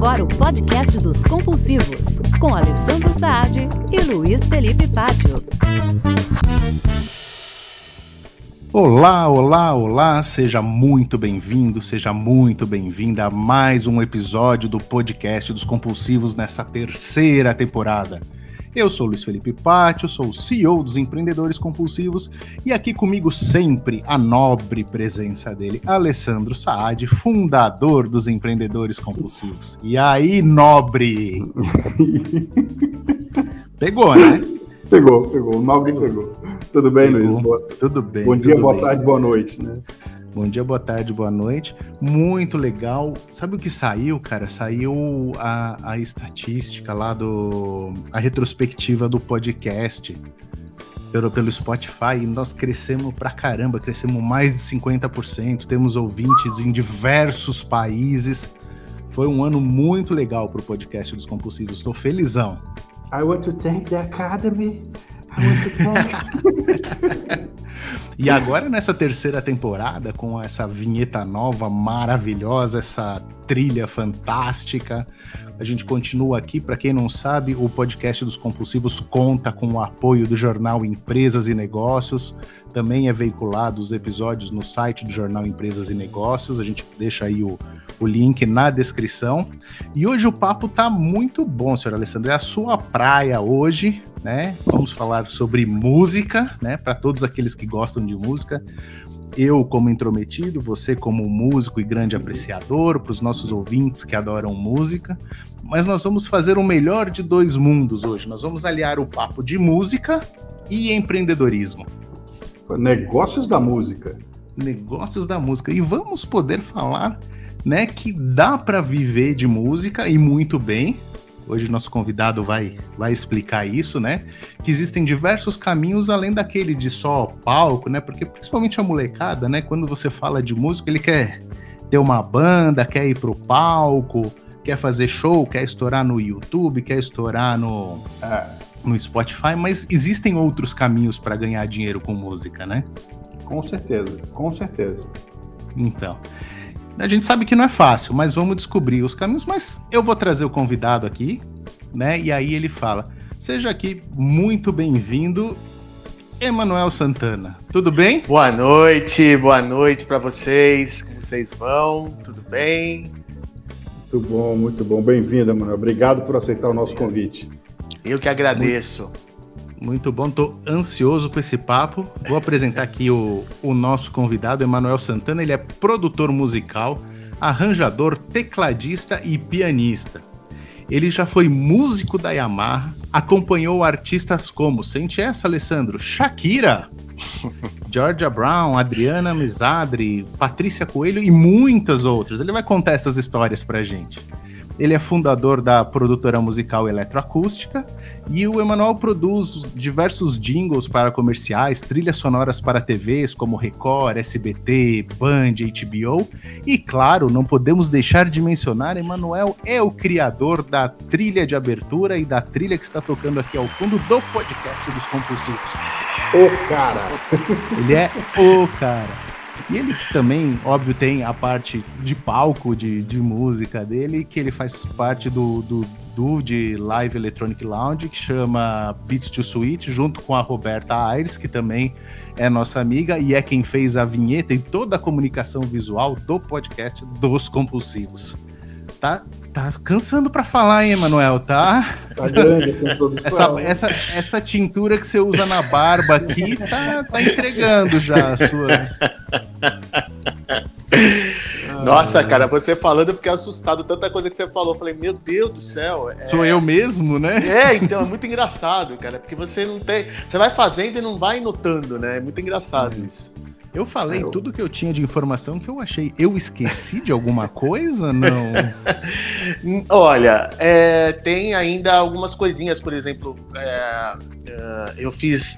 agora o podcast dos compulsivos, com Alessandro Saad e Luiz Felipe Pátio. Olá, olá, olá, seja muito bem-vindo, seja muito bem-vinda a mais um episódio do podcast dos compulsivos nessa terceira temporada. Eu sou Luiz Felipe Pátio, sou o CEO dos Empreendedores Compulsivos e aqui comigo sempre a nobre presença dele, Alessandro Saad, fundador dos Empreendedores Compulsivos. E aí, nobre? Pegou, né? Pegou, pegou. O nobre pegou. Tudo bem, pegou. Luiz? Boa... Tudo bem. Bom dia, boa bem. tarde, boa noite, né? Bom dia, boa tarde, boa noite. Muito legal. Sabe o que saiu, cara? Saiu a, a estatística lá do. a retrospectiva do podcast pelo, pelo Spotify nós crescemos pra caramba, crescemos mais de 50%. Temos ouvintes em diversos países. Foi um ano muito legal pro podcast dos compulsivos. Estou felizão. I want to thank the Academy. E agora nessa terceira temporada, com essa vinheta nova, maravilhosa, essa trilha fantástica, a gente continua aqui. Para quem não sabe, o podcast dos compulsivos conta com o apoio do jornal Empresas e Negócios. Também é veiculado os episódios no site do jornal Empresas e Negócios. A gente deixa aí o, o link na descrição. E hoje o papo tá muito bom, senhor Alessandro. É a sua praia hoje, né? Vamos falar sobre música, né? Para todos aqueles que gostam de música. Eu, como intrometido, você, como músico e grande apreciador, para os nossos ouvintes que adoram música. Mas nós vamos fazer o melhor de dois mundos hoje. Nós vamos aliar o papo de música e empreendedorismo. Negócios da música. Negócios da música. E vamos poder falar, né, que dá para viver de música e muito bem. Hoje nosso convidado vai, vai explicar isso, né? Que existem diversos caminhos além daquele de só palco, né? Porque principalmente a molecada, né? Quando você fala de música, ele quer ter uma banda, quer ir pro palco, quer fazer show, quer estourar no YouTube, quer estourar no, é, no Spotify, mas existem outros caminhos para ganhar dinheiro com música, né? Com certeza, com certeza. Então, a gente sabe que não é fácil, mas vamos descobrir os caminhos. Mas eu vou trazer o convidado aqui, né? E aí ele fala: Seja aqui muito bem-vindo, Emanuel Santana. Tudo bem? Boa noite, boa noite para vocês. Como vocês vão? Tudo bem? Muito bom, muito bom. Bem-vindo, Emanuel. Obrigado por aceitar o nosso convite. Eu que agradeço. Muito... Muito bom, tô ansioso com esse papo. Vou apresentar aqui o, o nosso convidado, Emanuel Santana. Ele é produtor musical, arranjador, tecladista e pianista. Ele já foi músico da Yamaha, acompanhou artistas como, sente essa, Alessandro? Shakira, Georgia Brown, Adriana Misadri, Patrícia Coelho e muitas outras. Ele vai contar essas histórias pra gente. Ele é fundador da produtora musical Eletroacústica e o Emanuel produz diversos jingles para comerciais, trilhas sonoras para TVs como Record, SBT, Band, HBO. E claro, não podemos deixar de mencionar, Emanuel é o criador da trilha de abertura e da trilha que está tocando aqui ao fundo do podcast dos compulsivos. O cara! Ele é o cara. E ele também, óbvio, tem a parte de palco, de, de música dele, que ele faz parte do, do, do de Live Electronic Lounge, que chama Beats to Suite, junto com a Roberta Aires, que também é nossa amiga e é quem fez a vinheta e toda a comunicação visual do podcast dos Compulsivos. Tá, tá cansando para falar, hein, Emanuel? Tá? Tá grande essa introdução. Essa, essa, essa tintura que você usa na barba aqui tá, tá entregando já a sua. Nossa, cara, você falando, eu fiquei assustado. Tanta coisa que você falou. Eu falei, meu Deus do céu. É... Sou eu mesmo, né? É, então, é muito engraçado, cara. Porque você não tem. Você vai fazendo e não vai notando, né? É muito engraçado hum. isso. Eu falei eu... tudo que eu tinha de informação que eu achei. Eu esqueci de alguma coisa? Não. Olha, é, tem ainda algumas coisinhas, por exemplo, é, é, eu fiz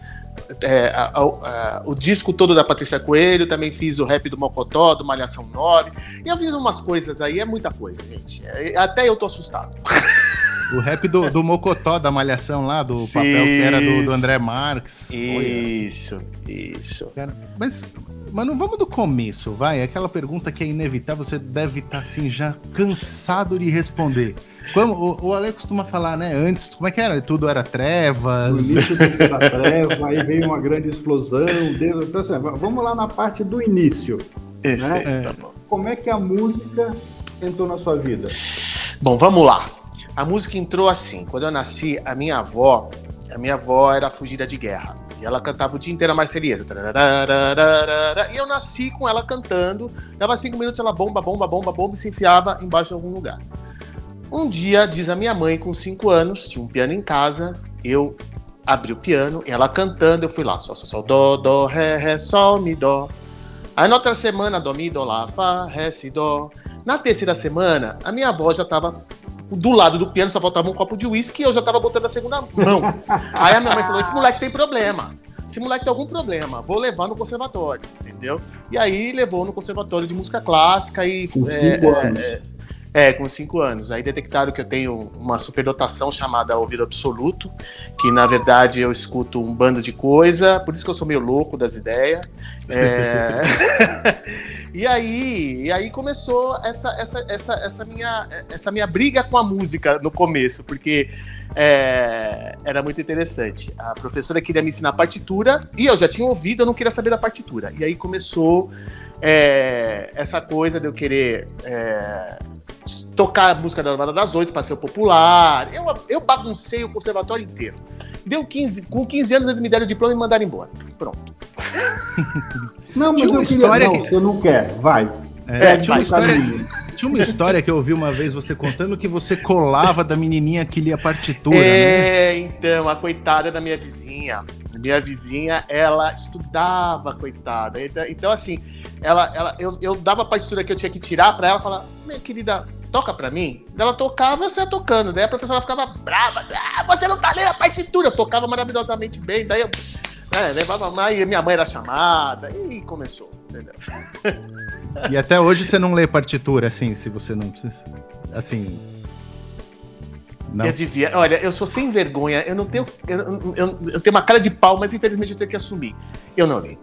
é, a, a, o disco todo da Patrícia Coelho, também fiz o rap do Mocotó, do Malhação 9. E eu fiz umas coisas aí, é muita coisa, gente. É, até eu tô assustado. O rap do, do Mocotó, da Malhação lá, do Sim. papel que era do, do André Marques. Olha. Isso, isso. Cara, mas, mano, vamos do começo, vai. Aquela pergunta que é inevitável, você deve estar assim já cansado de responder. Como, o, o Ale costuma falar, né? Antes, como é que era? Tudo era trevas. No início do da treva, aí veio uma grande explosão. Deus, então, assim, vamos lá na parte do início. Isso, Né? tá bom. Como é que a música entrou na sua vida? Bom, vamos lá. A música entrou assim. Quando eu nasci, a minha avó, a minha avó era fugida de guerra. E ela cantava o dia inteiro a Marselhesa. E eu nasci com ela cantando. Dava cinco minutos, ela bomba, bomba, bomba, bomba e se enfiava embaixo de algum lugar. Um dia, diz a minha mãe, com cinco anos, tinha um piano em casa, eu abri o piano, e ela cantando, eu fui lá, sol, sol, sol, dó, dó, ré, ré, sol, mi, dó. Aí na outra semana, dó, mi, dó, lá, fá, ré, si, dó. Na terceira semana, a minha avó já tava do lado do piano, só faltava um copo de uísque e eu já tava botando a segunda mão. Aí a minha mãe falou: esse moleque tem problema. Esse moleque tem algum problema, vou levar no conservatório, entendeu? E aí levou no conservatório de música clássica e. Com é, cinco é, anos. é, é, com cinco anos. Aí detectaram que eu tenho uma superdotação chamada ouvido absoluto, que na verdade eu escuto um bando de coisa, por isso que eu sou meio louco das ideias. É... e aí, e aí começou essa, essa, essa, essa, minha, essa minha briga com a música no começo, porque é, era muito interessante. A professora queria me ensinar partitura e eu já tinha ouvido, eu não queria saber da partitura. E aí começou é, essa coisa de eu querer é, tocar a música da Armada das Oito para ser popular. Eu, eu baguncei o conservatório inteiro. Deu 15, com 15 anos eles me deram o diploma e me mandaram embora. Pronto. Não, mas Tinha uma eu queria. Não, que- você não quer. Vai. É, Segue tinha uma história-. Tinha uma história que eu ouvi uma vez você contando que você colava da menininha que lia partitura, né? É, então, a coitada da minha vizinha. Minha vizinha, ela estudava, coitada. Então, então, assim, ela, ela, eu, eu dava a partitura que eu tinha que tirar pra ela e falar, minha querida, toca pra mim. Ela tocava, eu saia tocando. Daí a professora ficava brava. Ah, você não tá lendo a partitura. Eu tocava maravilhosamente bem. Daí eu é, levava mais, e minha mãe era chamada. E começou, entendeu? E até hoje você não lê partitura, assim, se você não precisa. Assim. Não. Eu devia. Olha, eu sou sem vergonha. Eu não tenho. Eu, eu- eu tenho uma cara de pau, mas infelizmente eu tenho que assumir. Eu não leio.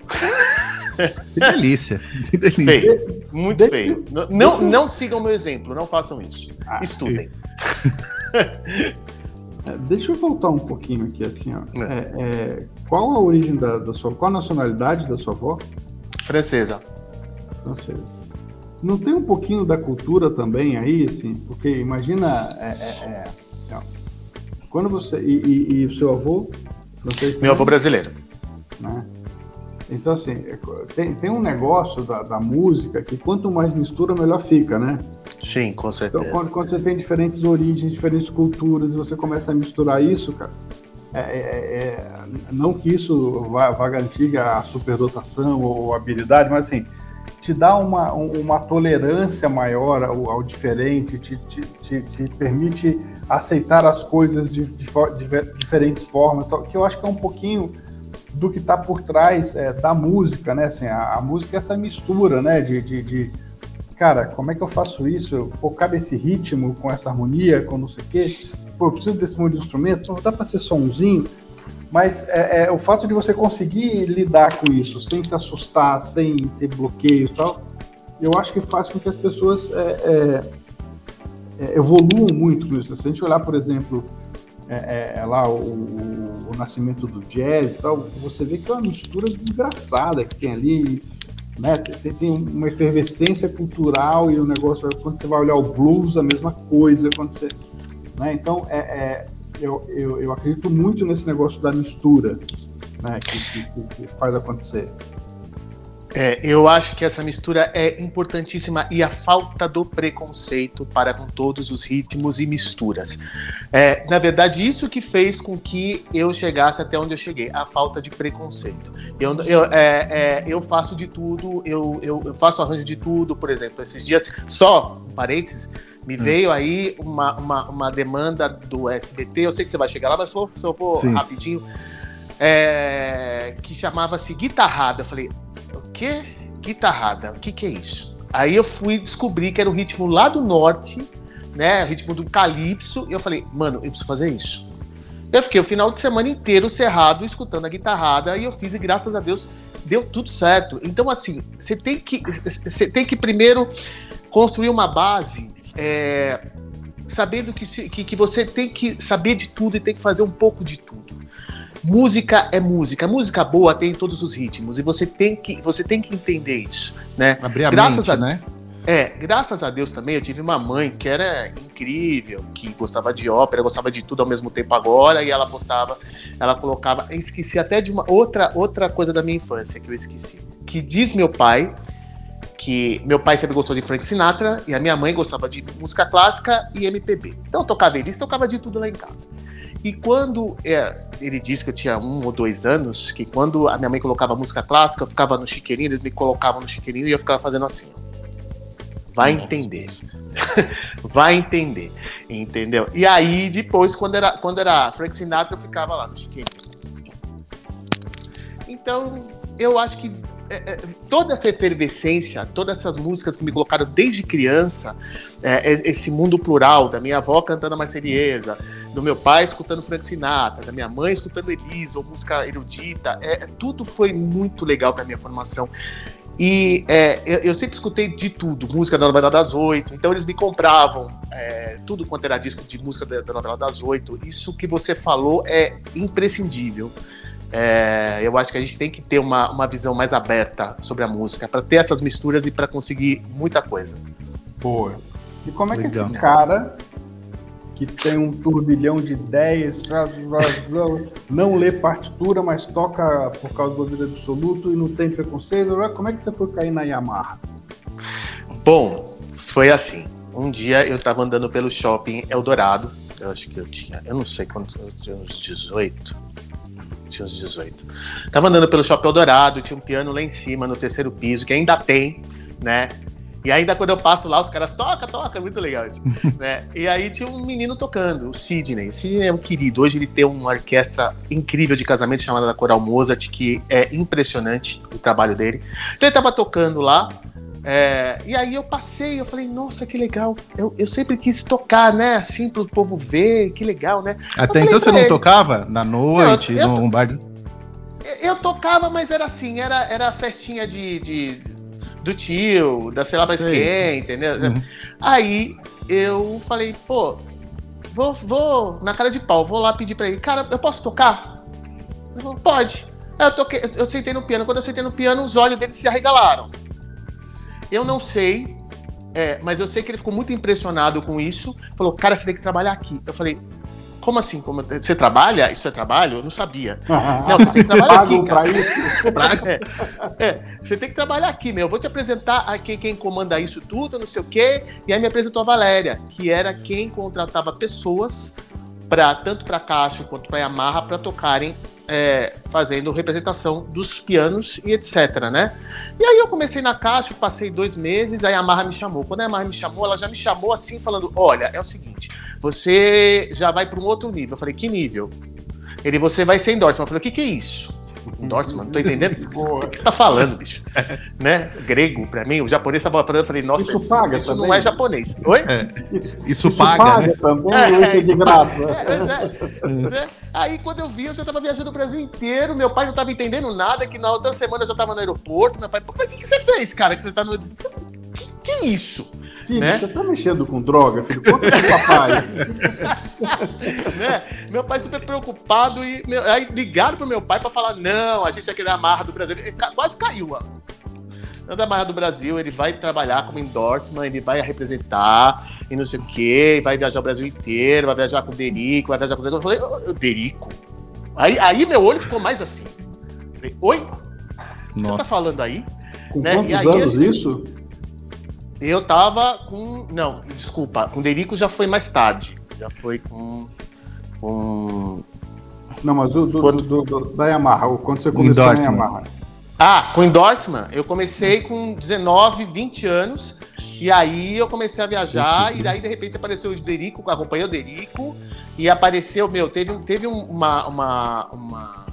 Que delícia. Que delícia. Feio. Muito Deixa- feio. Não, não, não sigam o meu exemplo. Não façam isso. Ah, Estudem. É, Deixa eu voltar um pouquinho aqui, assim, ó. É. É, é, qual a origem da, da sua. Qual a nacionalidade da sua avó? Francesa. Francesa. Não tem um pouquinho da cultura também aí, assim? Porque imagina. é, é, é, quando você. E, e- e o seu avô? Francês Meu avô brasileiro. né? Então, assim, é tem, tem um negócio da, da música que quanto mais mistura, melhor fica, né? Sim, com Então, certeza. quando, quando você tem diferentes origens, diferentes culturas, e você começa a misturar isso, cara, é, é- é- não que isso vá, vá garantir a superdotação ou habilidade, mas assim, te dá uma, um- uma tolerância maior ao, ao diferente, te, te, te, te permite aceitar as coisas de, de de diferentes formas, que eu acho que é um pouquinho do que está por trás é, da música, né? Assim, a, a música é essa mistura, né? de, de, de cara, como é que eu faço isso? Pô, cabe esse ritmo com essa harmonia, com não sei o quê? Pô, eu preciso desse monte de instrumento? Não dá para ser somzinho? Mas é, é, o fato de você conseguir lidar com isso sem se assustar, sem ter bloqueios e tal, eu acho que faz com que as pessoas é, é, é, evoluam muito com isso. Se a gente olhar, por exemplo, é, lá o, o- o nascimento do jazz e tal, você vê que é uma mistura desgraçada que tem ali, né? Tem, tem uma efervescência cultural e o negócio, quando você vai olhar o blues, a mesma coisa, quando você, né? Então, é, eu, eu, eu acredito muito nesse negócio da mistura, né? Que, que- que- faz acontecer. É, eu acho que essa mistura é importantíssima e a falta do preconceito para com todos os ritmos e misturas. É, na verdade, isso que fez com que eu chegasse até onde eu cheguei, a falta de preconceito. Eu, eu, é, é, eu faço de tudo, eu, eu faço arranjo de tudo, por exemplo, esses dias, só um parênteses, me veio aí uma, uma, uma demanda do SBT, eu sei que você vai chegar lá, mas se eu for Sim. rapidinho, é, que chamava-se Guitarrada. Eu falei, o quê? Guitarrada, o que, que é isso? Aí eu fui descobrir que era um ritmo lá do norte, né? Ritmo do calypso. E eu falei, mano, eu preciso fazer isso. Eu fiquei o final de semana inteiro cerrado, escutando a guitarrada, e eu fiz, e graças a Deus deu tudo certo. Então, assim, você tem que, você tem que primeiro construir uma base. É, sabendo que, que, que você tem que saber de tudo e tem que fazer um pouco de tudo. Música é música. Música boa tem todos os ritmos e você tem que, você tem que entender isso, né? Abrir a Graças mente, a, né? É, graças a Deus também eu tive uma mãe que era incrível, que gostava de ópera, gostava de tudo ao mesmo tempo agora, e ela botava, ela colocava, esqueci até de uma outra outra coisa da minha infância que eu esqueci. Que diz meu pai que meu pai sempre gostou de Frank Sinatra e a minha mãe gostava de música clássica e MPB. Então eu tocava eles, tocava de tudo lá em casa. E quando é, ele disse que eu tinha um ou dois anos, que quando a minha mãe colocava música clássica, eu ficava no chiqueirinho, eles me colocavam no chiqueirinho e eu ficava fazendo assim. Vai entender. Vai entender. Entendeu? E aí, depois, quando era, quando era Frank Sinatra, eu ficava lá no chiqueirinho. Então, eu acho que é, é, toda essa efervescência, todas essas músicas que me colocaram desde criança, é, esse mundo plural, da minha avó cantando a Marselhesa, do meu pai escutando Frank Sinatra, da minha mãe escutando Elisa, ou música erudita, é, tudo foi muito legal para minha formação. E é, eu, eu, sempre escutei de tudo, música da novela das oito, então eles me compravam é, tudo quanto era disco de música da, da novela das oito. Isso que você falou é imprescindível. É, eu acho que a gente tem que ter uma, uma visão mais aberta sobre a música, para ter essas misturas e para conseguir muita coisa. Boa. E como é Legal. que esse cara que tem um turbilhão de ideias, não lê partitura, mas toca por causa do ouvido absoluto e não tem preconceito, como é que você foi cair na Yamaha? Bom, foi assim. Um dia eu estava andando pelo shopping Eldorado, eu acho que eu tinha, eu não sei quantos, eu tinha uns 18, tinha uns 18. Tava andando pelo Shopping Eldorado, tinha um piano lá em cima, no terceiro piso, que ainda tem, né? E ainda quando eu passo lá, os caras toca, toca, é muito legal isso. né? E aí tinha um menino tocando, o Sidney. O Sidney é um querido. Hoje ele tem uma orquestra incrível de casamento chamada da Coral Mozart, que é impressionante o trabalho dele. Então ele tava tocando lá. É, e aí eu passei, eu falei, nossa, que legal. Eu, eu sempre quis tocar, né? Assim, pro povo ver, que legal, né? Até então você não ele, tocava? Na noite, não, eu, num bar? Eu tocava, mas era assim, era, era festinha de, de do tio, da sei lá mais quem, entendeu? Uhum. Aí eu falei, pô, vou, vou, na cara de pau, vou lá pedir pra ele, cara, eu posso tocar? Ele falou, pode. Aí eu, toquei, eu sentei no piano, quando eu sentei no piano, os olhos dele se arregalaram. Eu não sei, é, mas eu sei que ele ficou muito impressionado com isso. Falou, cara, você tem que trabalhar aqui. Eu falei, como assim? Como, você trabalha? Isso é trabalho? Eu não sabia. não, você tem que trabalhar aqui. Cara. Isso. É, é, você tem que trabalhar aqui, meu. Eu vou te apresentar aqui quem comanda isso tudo, não sei o quê. E aí me apresentou a Valéria, que era quem contratava pessoas para tanto para Caixa quanto para Yamaha para tocarem é, fazendo representação dos pianos e etc, né? E aí eu comecei na Caixa, passei dois meses, aí a Yamaha me chamou. Quando a Yamaha me chamou, ela já me chamou assim, falando, olha, é o seguinte, você já vai para um outro nível. Eu falei, que nível? Ele, você vai ser endorsement. Eu falei, o que, que é isso? Endorsement? Não tô entendendo o que você tá falando, bicho. né? Grego, pra mim, o japonês tava falando, eu falei, nossa, isso, isso, paga isso não é japonês. Oi? É. Isso, isso, paga, paga né? também, é, é de graça. É, né? Aí quando eu vi, eu já tava viajando o Brasil inteiro, meu pai não tava entendendo nada, que na outra semana eu já tava no aeroporto, meu pai, mas o que, que você fez, cara, que você tá no... Que, que é isso? Filho, né? você tá mexendo com droga, filho? Conta pro papai. né? Meu pai super preocupado e meu, aí ligaram pro meu pai para falar: não, a gente é aquele amarra do Brasil. Ele quase caiu, ó. Não da Amarra do Brasil, ele vai trabalhar como endorsement, ele vai representar e não sei o quê, vai viajar o Brasil inteiro, vai viajar com o Derico, vai viajar com o Derico. Eu falei, Derico? Aí, aí meu olho ficou mais assim. falei, oi? Nossa. Você tá falando aí? Com né? quantos anos gente... isso? Eu tava com. Não, desculpa. Com Derico já foi mais tarde. Já foi com. com... Não, mas do, do, quando... do, do, da Yamaha, quando você começou na Yamaha. Ah, com endorsement, eu comecei com 19, 20 anos. E aí eu comecei a viajar, e daí de repente apareceu o Derico, acompanhei o Derico, e apareceu, meu, teve, teve uma, uma, uma,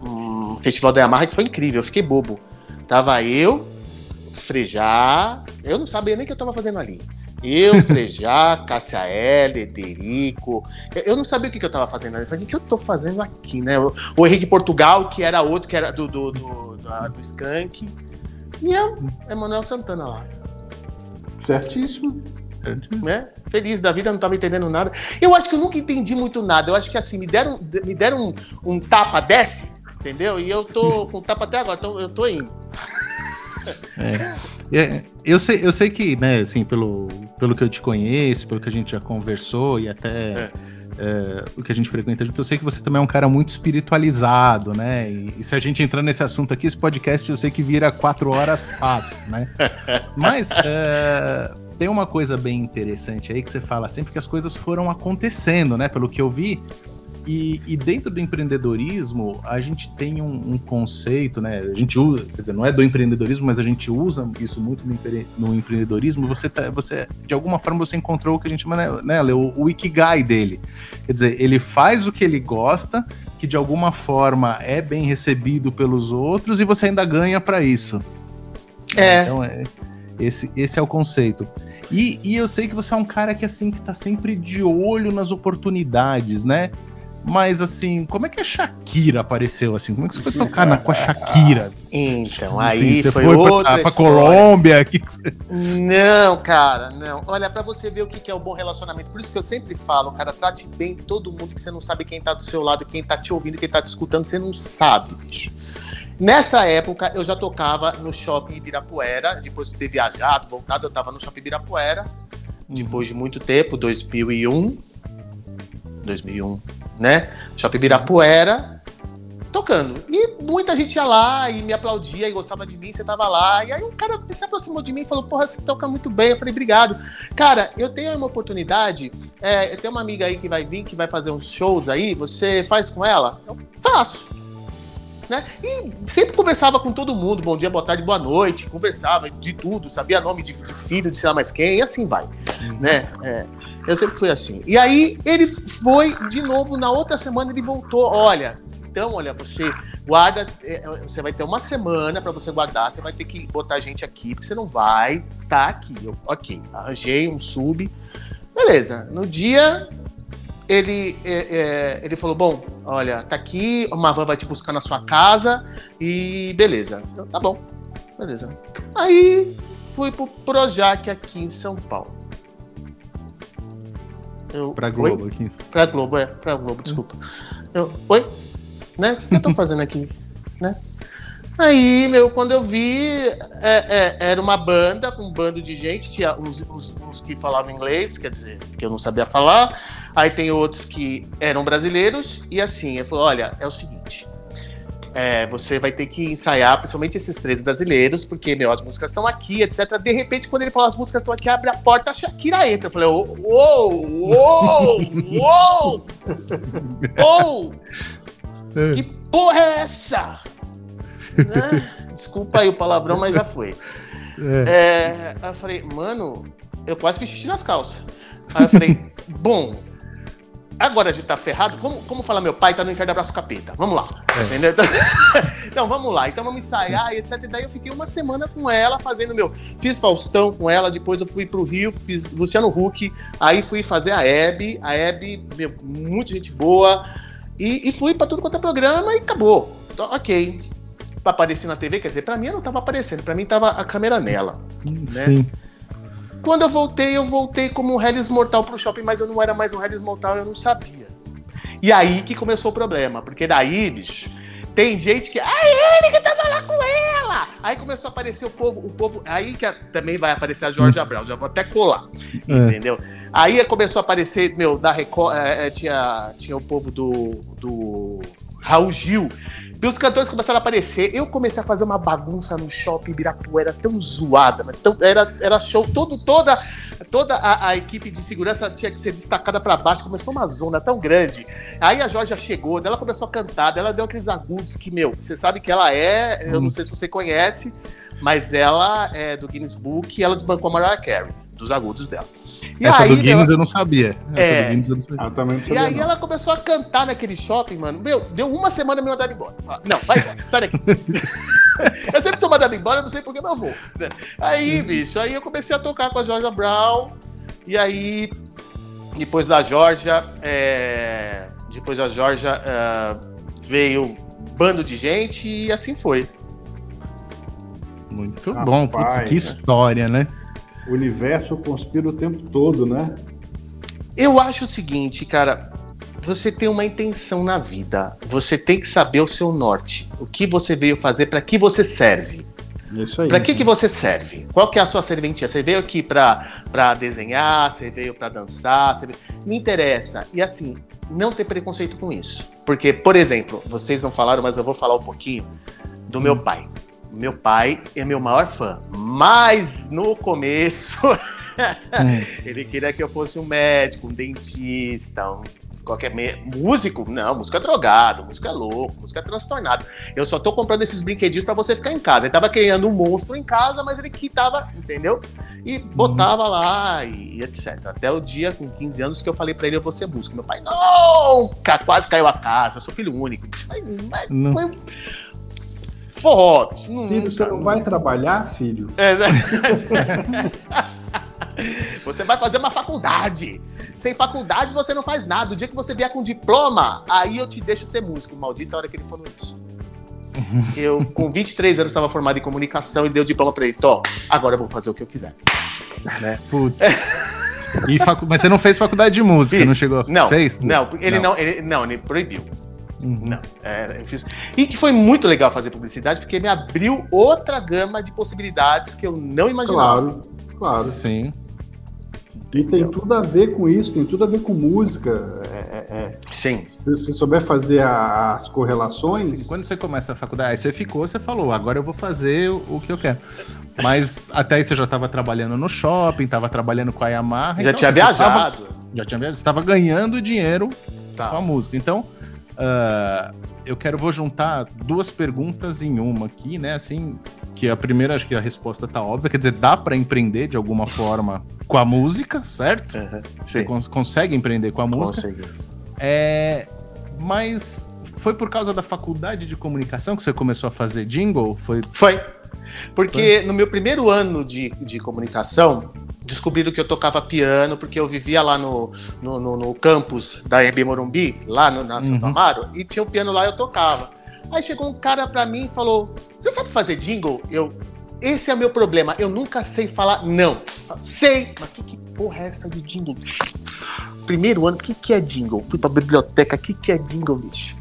um festival da Yamaha que foi incrível, eu fiquei bobo. Tava eu, Frejar. Eu não sabia nem o que eu tava fazendo ali. Eu, Frejá, Cássia L, Derico. Eu não sabia o que, que eu tava fazendo. Eu falei, o que eu tô fazendo aqui, né? O Henrique Portugal, que era outro, que era do, do, do, do, do Skank. E eu, Emanuel Santana lá. Certíssimo. Certíssimo. Né? Feliz da vida, não tava entendendo nada. Eu acho que eu nunca entendi muito nada. Eu acho que assim, me deram, me deram um, um tapa, desce, entendeu? E eu tô com tapa até agora, então eu tô indo. É. é. Eu sei, eu sei que, né, assim, pelo, pelo que eu te conheço, pelo que a gente já conversou e até é. É, o que a gente frequenta eu sei que você também é um cara muito espiritualizado, né? E, e, se a gente entrar nesse assunto aqui, esse podcast eu sei que vira quatro horas fácil, né? Mas é, tem uma coisa bem interessante aí que você fala sempre que as coisas foram acontecendo, né? Pelo que eu vi, e, e, dentro do empreendedorismo, a gente tem um, um, conceito, né? A gente usa, quer dizer, não é do empreendedorismo, mas a gente usa isso muito no, empre, no empreendedorismo. Você, tá, você, de alguma forma, você encontrou o que a gente chama, né, né o, o Ikigai dele. Quer dizer, ele faz o que ele gosta, que de alguma forma é bem recebido pelos outros e você ainda ganha para isso. É. Então, é, esse, esse é o conceito. E, e eu sei que você é um cara que, assim, que tá sempre de olho nas oportunidades, né? Mas assim, como é que a Shakira apareceu assim? Como é que você foi tocar na, com a Shakira? Então, assim, aí você foi, foi outra pra, pra Colômbia? Que... Não, cara, não. Olha, para você ver o que é o bom relacionamento. Por isso que eu sempre falo, cara, trate bem todo mundo que você não sabe quem tá do seu lado, quem tá te ouvindo, quem tá te escutando, você não sabe, bicho. Nessa época, eu já tocava no Shopping Ibirapuera, depois de ter viajado, voltado, eu tava no Shopping Ibirapuera, depois de muito tempo, 2001, 2001, né? Shopping Ibirapuera, tocando. E muita gente ia lá e me aplaudia e gostava de mim, você tava lá. E aí um cara se aproximou de mim e falou: Porra, você toca muito bem. Eu falei: Obrigado. Cara, eu tenho uma oportunidade. É, eu tenho uma amiga aí que vai vir, que vai fazer uns shows aí. Você faz com ela? Eu faço. Né? E sempre conversava com todo mundo, bom dia, boa tarde, boa noite, conversava de tudo, sabia nome de, de filho, de sei lá mais quem, e assim vai, uhum. né? É, eu sempre fui assim. E aí ele foi de novo na outra semana, ele voltou, olha, então, olha, você guarda, é, você vai ter uma semana para você guardar, você vai ter que botar gente aqui, porque você não vai estar tá aqui. Eu, ok, arranjei um sub, beleza. No dia ele, é, é, ele falou: Bom, olha, tá aqui, uma van vai te buscar na sua casa e beleza. Eu, tá bom, beleza. Aí fui pro Projac aqui em São Paulo. Eu, pra Globo, aqui. Pra Globo, é, pra Globo, desculpa. Eu, oi? Né? O que eu tô fazendo aqui? né? Aí, meu, quando eu vi, é, é, era uma banda, um bando de gente, tinha uns, uns, uns, que falavam inglês, quer dizer, que eu não sabia falar, aí tem outros que eram brasileiros, e assim, ele falou, olha, é o seguinte, é, você vai ter que ensaiar, principalmente esses três brasileiros, porque, meu, as músicas estão aqui, etc. De repente, quando ele falou as músicas estão aqui, abre a porta, a Shakira entra. Eu falei, uou, uou, uou, uou, que porra é essa? Né? Desculpa aí o palavrão, mas já foi. É. É, aí eu falei, mano, eu quase fiz xixi nas calças. Aí eu falei, bom, agora a gente tá ferrado. Como, como fala meu pai, tá no inferno abraço capeta. Vamos lá. É. Entendeu? Então vamos lá. Então vamos ensaiar e etc. E daí eu fiquei uma semana com ela fazendo meu. Fiz Faustão com ela, depois eu fui pro Rio, fiz Luciano Huck, aí fui fazer a Hebe. A Hebe, meu, muita gente boa. E, e fui para tudo quanto é programa e acabou. Então, ok para aparecer na TV, quer dizer, para mim eu não tava aparecendo, para mim tava a câmera nela, né? Sim. Quando eu voltei, eu voltei como um Hellis Mortal pro shopping, mas eu não era mais um Hellis Mortal, eu não sabia. E aí que começou o problema, porque daí, bicho, tem gente que. Ah, ele que tava lá com ela! Aí começou a aparecer o povo, o povo. Aí que também vai aparecer a Georgia Brown, já vou até colar. É. Entendeu? Aí começou a aparecer, meu, da Record. É, é, tinha, tinha o povo do. do Raul Gil. E os cantores começaram a aparecer. Eu comecei a fazer uma bagunça no shopping Ibirapuera tão zoada, mas tão, era, era show. Todo, toda toda a, a equipe de segurança tinha que ser destacada para baixo. Começou uma zona tão grande. Aí a Jorge chegou, ela começou a cantar, ela deu aqueles agudos que, meu, você sabe que ela é, eu não sei se você conhece, mas ela é do Guinness Book e ela desbancou a Mariah Carey, dos agudos dela. E Essa aí, do Guinness eu não sabia. É. Eu não sabia. também e aí não. ela começou a cantar naquele shopping, mano. Meu, deu uma semana me mandaram embora. Não, vai embora, sai daqui. eu sempre sou mandado embora, não sei por que, mas eu vou. Aí, bicho, aí eu comecei a tocar com a Georgia Brown. E aí, depois da Georgia, é, depois da Georgia é, veio um bando de gente e assim foi. Muito Rapaz, bom, Putz, que história, né? O universo conspira o tempo todo, né? Eu acho o seguinte, cara, você tem uma intenção na vida. Você tem que saber o seu norte. O que você veio fazer, para que você serve. Isso aí. Para que, que você serve? Qual que é a sua serventia? Você veio aqui para desenhar, você veio para dançar, veio... me interessa. E assim, não ter preconceito com isso. Porque, por exemplo, vocês não falaram, mas eu vou falar um pouquinho do meu hum. pai. Meu pai é meu maior fã. Mas no começo, ele queria que eu fosse um médico, um dentista, um qualquer me... músico, não, música é drogado, música é louco, música é transtornado. Eu só tô comprando esses brinquedinhos para você ficar em casa. Ele tava criando um monstro em casa, mas ele que tava, entendeu? E botava lá e, e, etc. Até o dia com 15 anos que eu falei para ele eu vou ser músico. Meu pai, não, quase caiu a casa, eu sou filho único. Mas, mas não. Forró. Filho, você não vai trabalhar, filho? É, né? Você vai fazer uma faculdade. Sem faculdade você não faz nada. O dia que você vier com diploma, aí eu te deixo ser músico. Maldita a hora que ele falou isso. Eu, com 23 anos, estava formado em comunicação e dei o diploma para ele. Tó, agora eu vou fazer o que eu quiser. Né? Putz. Facu... Mas você não fez faculdade de música, Fiz. não chegou? Não, fez? não, ele não, não ele, não, ele proibiu. Uhum. Não, é, eu fiz. E que foi muito legal fazer publicidade, porque me abriu outra gama de possibilidades que eu não imaginava. Claro, claro. Sim. E tem tudo a ver com isso, tem tudo a ver com música. É, é, é. Sim. Se você souber fazer a, as correlações. Sim, quando você começa a faculdade, aí você ficou, você falou, agora eu vou fazer o, o que eu quero. Mas até aí você já estava trabalhando no shopping, estava trabalhando com a Yamaha. Já então, tinha assim, viajado. Tava, já tinha viajado, você estava ganhando dinheiro tá. com a música. Então, uh, eu quero, vou juntar duas perguntas em uma aqui, né? Assim, que a primeira, acho que a resposta tá óbvia, quer dizer, dá para empreender de alguma forma com a música, certo? Uhum, Você cons consegue empreender com a música. Consegue. É, mas foi por causa da faculdade de comunicação que você começou a fazer jingle? Foi. Foi. Porque foi? no meu primeiro ano de, de comunicação, descobriram que eu tocava piano, porque eu vivia lá no, no, no, no campus da EB Morumbi, lá no, na Santo uhum. Amaro, e tinha um piano lá e eu tocava. Aí chegou um cara pra mim e falou: Você sabe fazer jingle? Eu. Esse é o meu problema, eu nunca sei falar não. Sei, mas que, que porra é essa de jingle? Primeiro ano, o que, que é jingle? Fui pra biblioteca, o que, que é jingle, bicho?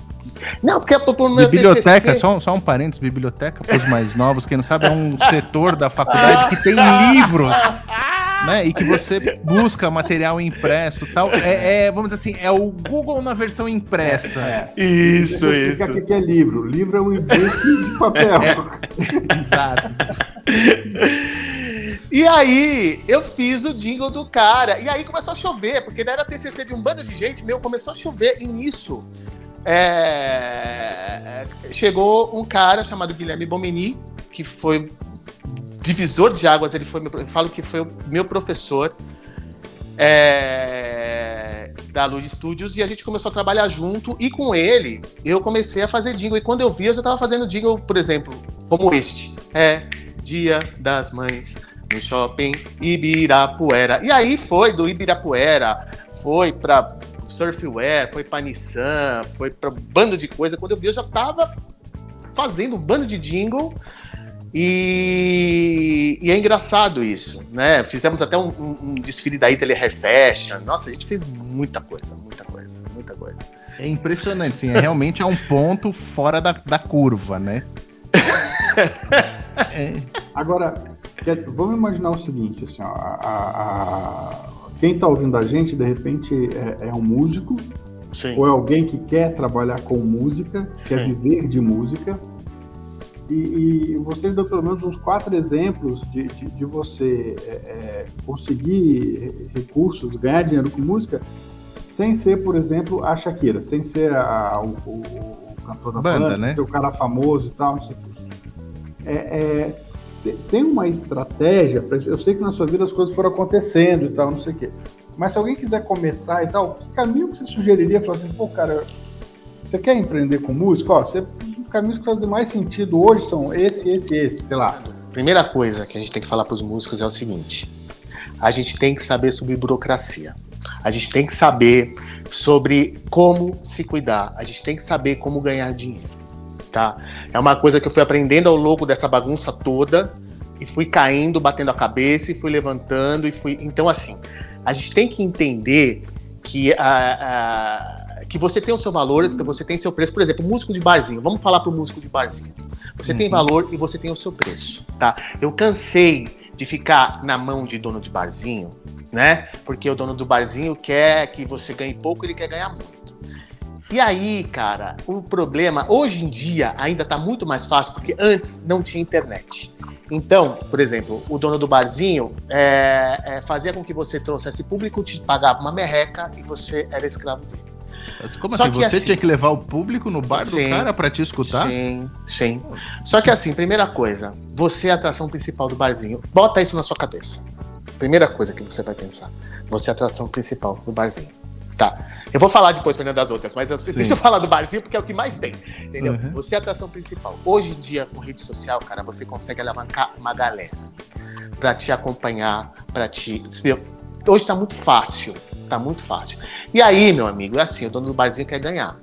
Não, porque é pro meu Biblioteca, só, só um parênteses, biblioteca, para os mais novos, quem não sabe, é um setor da faculdade que tem livros né? E que você busca material impresso tal. É, é, vamos dizer assim, é o Google na versão impressa. É, é. Isso, isso. Aqui que é livro. Livro é um e-book de papel. É, exato. E aí, eu fiz o jingle do cara. E aí começou a chover, porque era TCC de um bando de gente, meu, começou a chover. E nisso, é... chegou um cara chamado Guilherme Bomeni, que foi divisor de águas, ele foi meu, eu falo que foi meu professor é, da Luz Studios e a gente começou a trabalhar junto e com ele eu comecei a fazer jingle e quando eu vi eu já estava fazendo jingle, por exemplo, como este, é Dia das Mães no shopping Ibirapuera. E aí foi do Ibirapuera, foi para Surfwear, foi para Nissan, foi para bando de coisa. Quando eu vi eu já estava fazendo um bando de jingle e, e, é engraçado isso, né? Fizemos até um, um, um desfile da Italy Hair Fashion. Nossa, a gente fez muita coisa, muita coisa, muita coisa. É impressionante, sim. É, realmente é um ponto fora da, da curva, né? é. Agora, vamos imaginar o seguinte, assim, ó, a, a, quem está ouvindo a gente, de repente, é, é um músico, Sim. ou é alguém que quer trabalhar com música, Sim. quer viver de música, e, e vocês dão pelo menos uns quatro exemplos de, de, de você é, é, conseguir recursos, ganhar dinheiro com música, sem ser, por exemplo, a Shakira, sem ser a, o, o, o, cantor da banda, banda né? ser o cara famoso e tal, não sei o que. É, é, tem uma estratégia, eu sei que na sua vida as coisas foram acontecendo e tal, não sei o quê. Mas se alguém quiser começar e tal, que caminho que você sugeriria? Falar assim, pô, cara, você quer empreender com música? Ó, você caminhos que fazem mais sentido hoje são esse, esse, esse, sei lá. Primeira coisa que a gente tem que falar para os músicos é o seguinte: a gente tem que saber sobre burocracia. A gente tem que saber sobre como se cuidar. A gente tem que saber como ganhar dinheiro. Tá? É uma coisa que eu fui aprendendo ao longo dessa bagunça toda e fui caindo, batendo a cabeça e fui levantando e fui. Então, assim, a gente tem que entender que, a, a, que você tem o seu valor, você tem seu preço. Por exemplo, músico de barzinho. Vamos falar para o músico de barzinho. Você uhum. tem valor e você tem o seu preço, tá? Eu cansei de ficar na mão de dono de barzinho, né? Porque o dono do barzinho quer que você ganhe pouco, ele quer ganhar muito. E aí, cara, o problema, hoje em dia, ainda está muito mais fácil, porque antes não tinha internet. Então, por exemplo, o dono do barzinho é, é, fazia com que você trouxesse público, te pagava uma merreca e você era escravo dele. Mas como Só assim? Você assim, tinha que levar o público no bar sim, do cara para te escutar? Sim, sim. Só que assim, primeira coisa, você é a atração principal do barzinho. Bota isso na sua cabeça. Primeira coisa que você vai pensar. Você é a atração principal do barzinho. Tá. Eu vou falar depois, Fernando, das outras, mas eu, deixa eu falar do barzinho porque é o que mais tem. Entendeu? Uhum. Você é a atração principal. Hoje em dia, com rede social, cara, você consegue alavancar uma galera para te acompanhar, para te. Hoje tá muito fácil. Tá muito fácil. E aí, meu amigo, é assim, o dono do barzinho quer ganhar.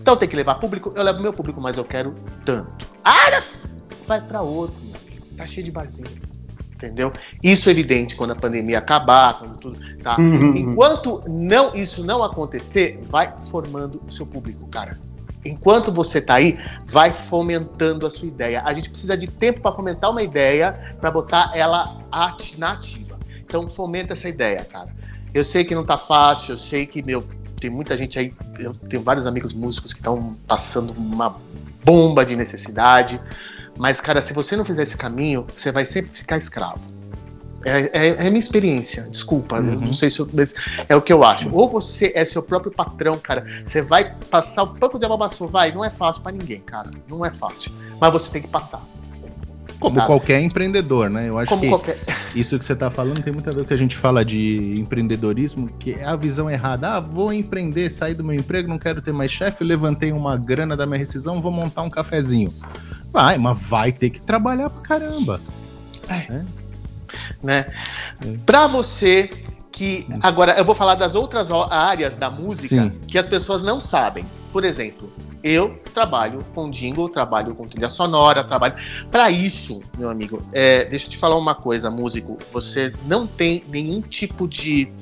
Então tem que levar público, eu levo meu público, mas eu quero tanto. Ah, vai para outro, meu amigo. Tá cheio de barzinho entendeu? Isso é evidente quando a pandemia acabar, quando tudo, tá? Uhum. Enquanto não isso não acontecer, vai formando o seu público, cara. Enquanto você tá aí, vai fomentando a sua ideia. A gente precisa de tempo para fomentar uma ideia, para botar ela na ativa. Então fomenta essa ideia, cara. Eu sei que não tá fácil, eu sei que meu tem muita gente aí, eu tenho vários amigos músicos que estão passando uma bomba de necessidade. Mas, cara, se você não fizer esse caminho, você vai sempre ficar escravo. É, é, é minha experiência, desculpa, uhum. não sei se eu, é o que eu acho. Ou você é seu próprio patrão, cara, você vai passar o pano de ababaçou, vai, não é fácil para ninguém, cara, não é fácil, mas você tem que passar. Como qualquer empreendedor, né? Eu acho Como que qualquer... isso que você está falando tem muito a ver com o que a gente fala de empreendedorismo, que é a visão errada. Ah, vou empreender, sair do meu emprego, não quero ter mais chefe, levantei uma grana da minha rescisão, vou montar um cafezinho. Vai, mas vai ter que trabalhar pra caramba. É. é. Né? É. Pra você que. Agora, eu vou falar das outras áreas da música Sim. que as pessoas não sabem. Por exemplo, eu trabalho com jingle, trabalho com trilha sonora, trabalho. Para isso, meu amigo, é, deixa eu te falar uma coisa, músico. Você não tem nenhum tipo de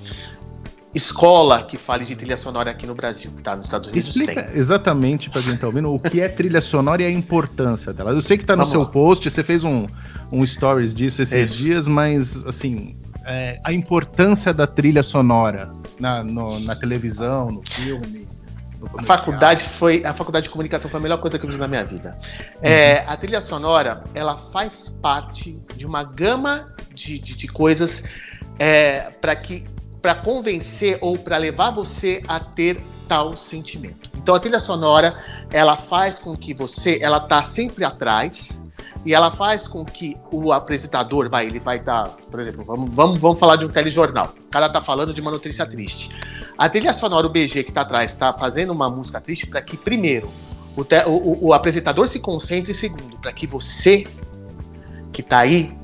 escola que fale de trilha sonora aqui no Brasil, tá? Nos Estados Unidos Explica tem. exatamente para quem tá ouvindo o que é trilha sonora e a importância dela. Eu sei que tá no Vamos seu lá. post, você fez um, um stories disso esses Isso. dias, mas assim, é, a importância da trilha sonora na, no, na televisão, no filme. a faculdade foi a faculdade de comunicação foi a melhor coisa que eu fiz na minha vida. Uhum. É, a trilha sonora ela faz parte de uma gama de, de, de coisas é, para que para convencer ou para levar você a ter tal sentimento. Então a trilha sonora, ela faz com que você, ela tá sempre atrás e ela faz com que o apresentador, vai, ele vai dar, por exemplo, vamos, vamos, vamos falar de um telejornal. O cara tá falando de uma notícia triste. A trilha sonora, o BG que tá atrás, tá fazendo uma música triste para que primeiro o, te, o, o apresentador se concentre e segundo, para que você que tá aí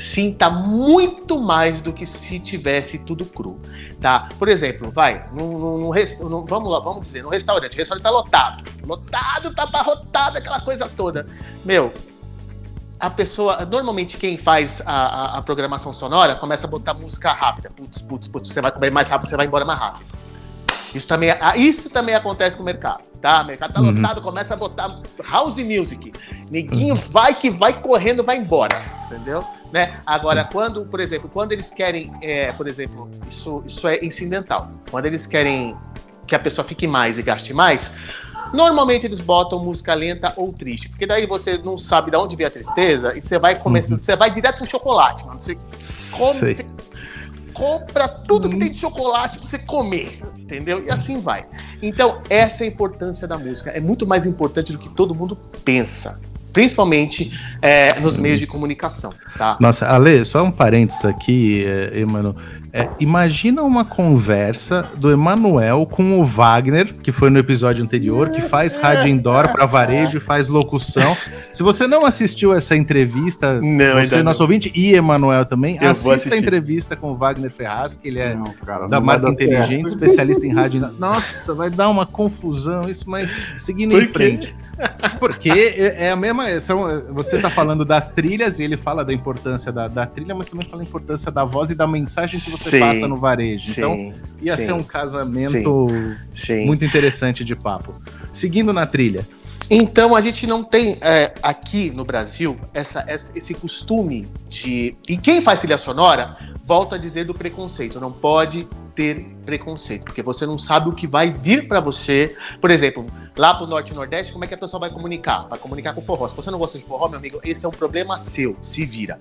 sinta muito mais do que se tivesse tudo cru, tá? Por exemplo, vai, num, num, num, vamos lá, vamos dizer, no restaurante, o restaurante tá lotado, lotado, tá abarrotado, aquela coisa toda. Meu, a pessoa, normalmente quem faz a, a, a programação sonora começa a botar música rápida, putz, putz, putz, você vai comer mais rápido, você vai embora mais rápido. Isso também, isso também acontece com o mercado, tá? O mercado tá uhum. lotado, começa a botar house music. Neguinho uhum. vai que vai correndo, vai embora, entendeu? Né? Agora, quando, por exemplo, quando eles querem, é, por exemplo, isso, isso é incidental. Quando eles querem que a pessoa fique mais e gaste mais, normalmente eles botam música lenta ou triste, porque daí você não sabe de onde vem a tristeza e você vai começar, uhum. você vai direto pro chocolate, mano. Você come, você compra tudo que tem de chocolate pra você comer, entendeu? E assim vai. Então, essa é a importância da música. É muito mais importante do que todo mundo pensa principalmente é, nos meios de comunicação. Tá? Nossa, Ale, só um parênteses aqui, é, Emmanuel. É, imagina uma conversa do Emanuel com o Wagner, que foi no episódio anterior, que faz rádio indoor para varejo e faz locução. Se você não assistiu essa entrevista, Não, você, nosso não. ouvinte, e Emanuel também, Eu assista a entrevista com o Wagner Ferraz, que ele é Não, cara, da marca inteligente, certo. especialista em rádio. indoor. Nossa, vai dar uma confusão isso, mas seguindo Por em quê? frente. Porque é é a mesma. São, você tá falando das trilhas e ele fala da importância da, da trilha, mas também fala da importância da voz e da mensagem que você Sim, passa no varejo. Então, Sim, ia sim, ser um casamento muito interessante de papo. Seguindo na trilha. Então a gente não tem é, aqui no Brasil essa- esse costume de. E quem faz trilha sonora, volta a dizer do preconceito. Não pode ter preconceito, porque você não sabe o que vai vir para você. Por exemplo, lá pro Norte e Nordeste, como é que a pessoa vai comunicar? Vai comunicar com forró. Se você não gosta de forró, meu amigo, esse é um problema seu. Se vira.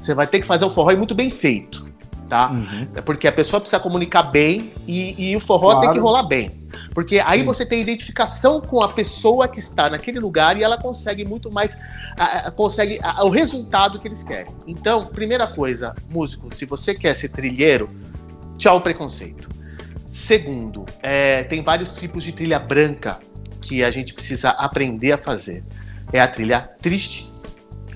Você vai ter que fazer o forró e muito bem feito, tá? É porque a pessoa precisa comunicar bem e, e o forró Claro. tem que rolar bem. Porque aí Sim. você tem identificação com a pessoa que está naquele lugar e ela consegue muito mais. a- a- consegue a- o resultado que eles querem. Então, primeira coisa, músico, se você quer ser trilheiro, tchau preconceito. Segundo, é, tem vários tipos de trilha branca que a gente precisa aprender a fazer. É a trilha triste,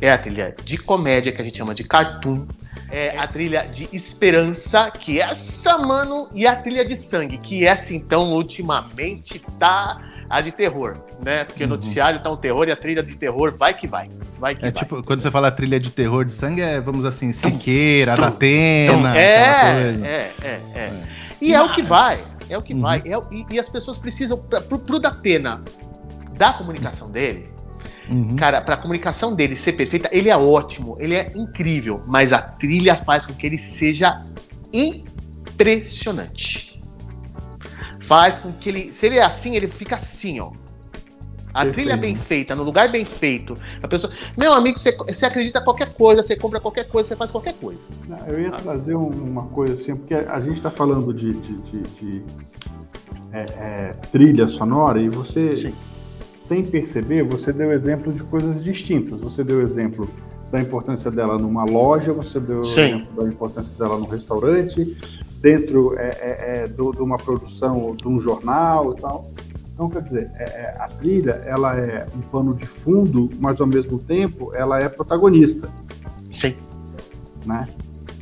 é a trilha de comédia, que a gente chama de cartoon, é a trilha de esperança, que é essa, mano, e a trilha de sangue, que essa, então, ultimamente tá a de terror, né? Porque o Uhum. noticiário tá um terror e a trilha de terror vai que vai. Vai que É vai. tipo, quando você fala trilha de terror de sangue, é, vamos assim, Siqueira, da Atena, aquela é, coisa. é, é, é. E é o que vai. É o que Uhum. vai. É o- e, e as pessoas precisam, pra, pro, pro Datena, da comunicação dele, Uhum. cara, pra comunicação dele ser perfeita, ele é ótimo, ele é incrível, mas a trilha faz com que ele seja impressionante. Faz com que ele. Se ele é assim, ele fica assim, ó. A Perfeito. trilha bem feita, no lugar bem feito. A pessoa. Meu amigo, você, você acredita qualquer coisa, você compra qualquer coisa, você faz qualquer coisa. Não, Eu ia trazer um- uma coisa assim, porque a gente está falando de, de- de- de, é, é, trilha sonora e você, Sim. Sem perceber, você deu exemplo de coisas distintas. Você deu exemplo da importância dela numa loja, você deu Sim. exemplo da importância dela num restaurante, dentro é, é, é, do- de uma produção de um jornal e tal. Então, quer dizer, é, é, a trilha ela é um pano de fundo, mas ao mesmo tempo ela é protagonista, Sim. né?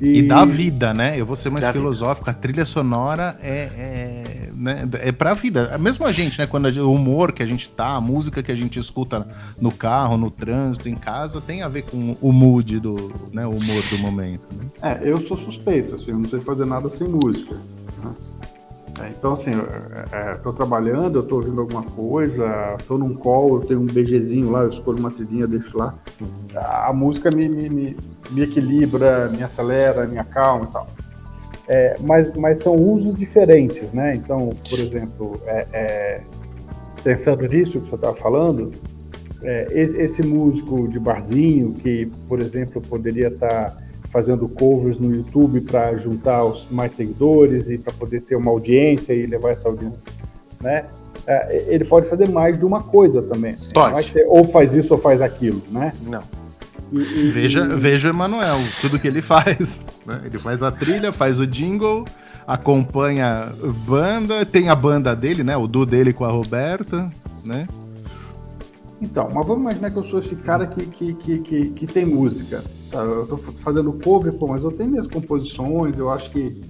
E dá vida, né? Eu vou ser mais filosófico. A trilha sonora é, é, né, é pra vida. Mesmo a gente, né? Quando gente- o humor que a gente tá, a música que a gente escuta no carro, no trânsito, em casa, tem a ver com o mood do, né? O humor do momento. Né? É, eu sou suspeito, assim, eu não sei fazer nada sem música. né? É, então, assim, eu é, é, trabalhando, tô ouvindo alguma coisa, tô num call, eu tenho um BGzinho lá, eu escolho uma trilhinha, deixo lá. A, a música me, me, me, equilibra, me acelera, me acalma e tal. É, mas, mas são usos diferentes, né? Então, por exemplo, é, é, pensando nisso que você estava falando, é, esse, esse músico de barzinho que, por exemplo, poderia estar fazendo covers no YouTube para juntar os mais seguidores e para poder ter uma audiência e levar essa audiência, né? É, ele pode fazer mais de uma coisa também. Pode. Ser ou faz isso ou faz aquilo, né? Não. E- e- Veja, e- veja o Emanuel, tudo que ele faz. né? Ele faz a trilha, faz o jingle, acompanha banda, tem a banda dele, né? O Du dele com a Roberta, né? Então, mas vamos imaginar que eu sou esse cara que, que, que, que, que tem música. Tá? Eu fa- fazendo cover, pô, mas eu tenho minhas composições, eu acho que.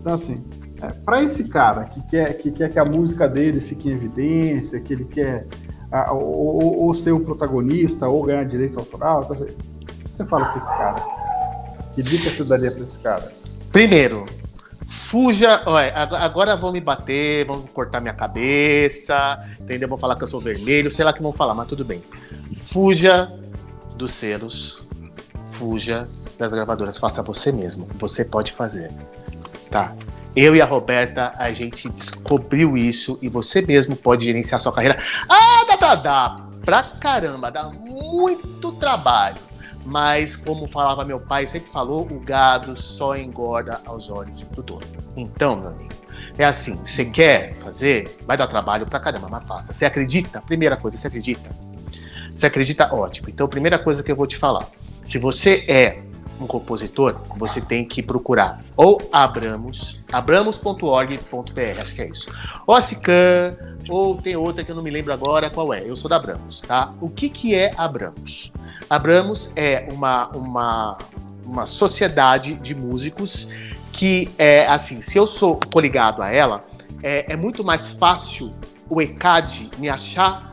Então, assim, é, para esse cara que quer, que quer que a música dele fique em evidência, que ele quer ah, ou, ou- ser o protagonista, ou ganhar direito autoral, então, assim, você fala pra esse cara. Que dica você daria pra esse cara? Primeiro, fuja. Agora vão me bater, vão cortar minha cabeça, entendeu? Vão falar que eu sou vermelho, sei lá que vão falar, mas tudo bem. Fuja dos selos, fuja das gravadoras, faça você mesmo. Você pode fazer. Tá? Eu e a Roberta, a gente descobriu isso e você mesmo pode gerenciar sua carreira. Ah, dá, dá, dá pra caramba, dá muito trabalho. Mas, como falava meu pai, sempre falou, o gado só engorda aos olhos do dono. Então, meu amigo, é assim, você quer fazer, vai dar trabalho pra caramba, mas faça. Você acredita? Primeira coisa, você acredita? Você acredita? Ótimo. Então, primeira coisa que eu vou te falar. Se você é um compositor, você tem que procurar ou Abramos, abramos.org.br, acho que é isso. Ou a Cican, ou tem outra que eu não me lembro agora qual é. Eu sou da Abramos, tá? O que, que é Abramos? Abramos é uma, uma, uma sociedade de músicos que é assim, se eu sou coligado a ela, é, é muito mais fácil o ECAD me achar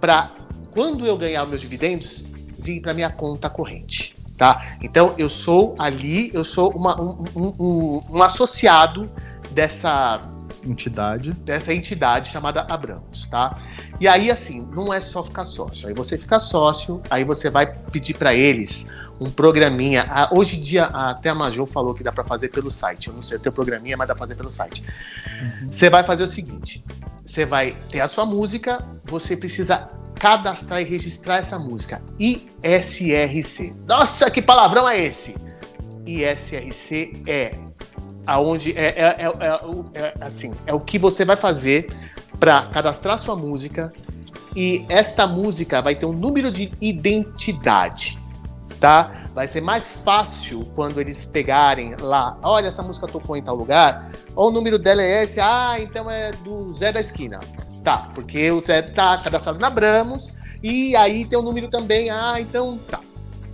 para quando eu ganhar meus dividendos vir para minha conta corrente, tá? Então eu sou ali, eu sou uma, um, um, um, um associado dessa entidade. Dessa entidade chamada Abramos, tá? E aí, assim, não é só ficar sócio. Aí você fica sócio, aí você vai pedir para eles um programinha. Ah, hoje em dia, até a Major falou que dá para fazer pelo site. Eu não sei o teu programinha, mas dá para fazer pelo site. Uhum. Você vai fazer o seguinte: você vai ter a sua música, você precisa cadastrar e registrar essa música. ISRC. Nossa, que palavrão é esse? ISRC é aonde é, é, é, é, é assim é o que você vai fazer para cadastrar sua música e esta música vai ter um número de identidade tá? Vai ser mais fácil quando eles pegarem lá, olha, essa música tocou em tal lugar, ou o número dela é esse, ah, então é do Zé da Esquina. Tá, porque o Zé tá cadastrado na Bramos, e aí tem o um número também, ah, então tá.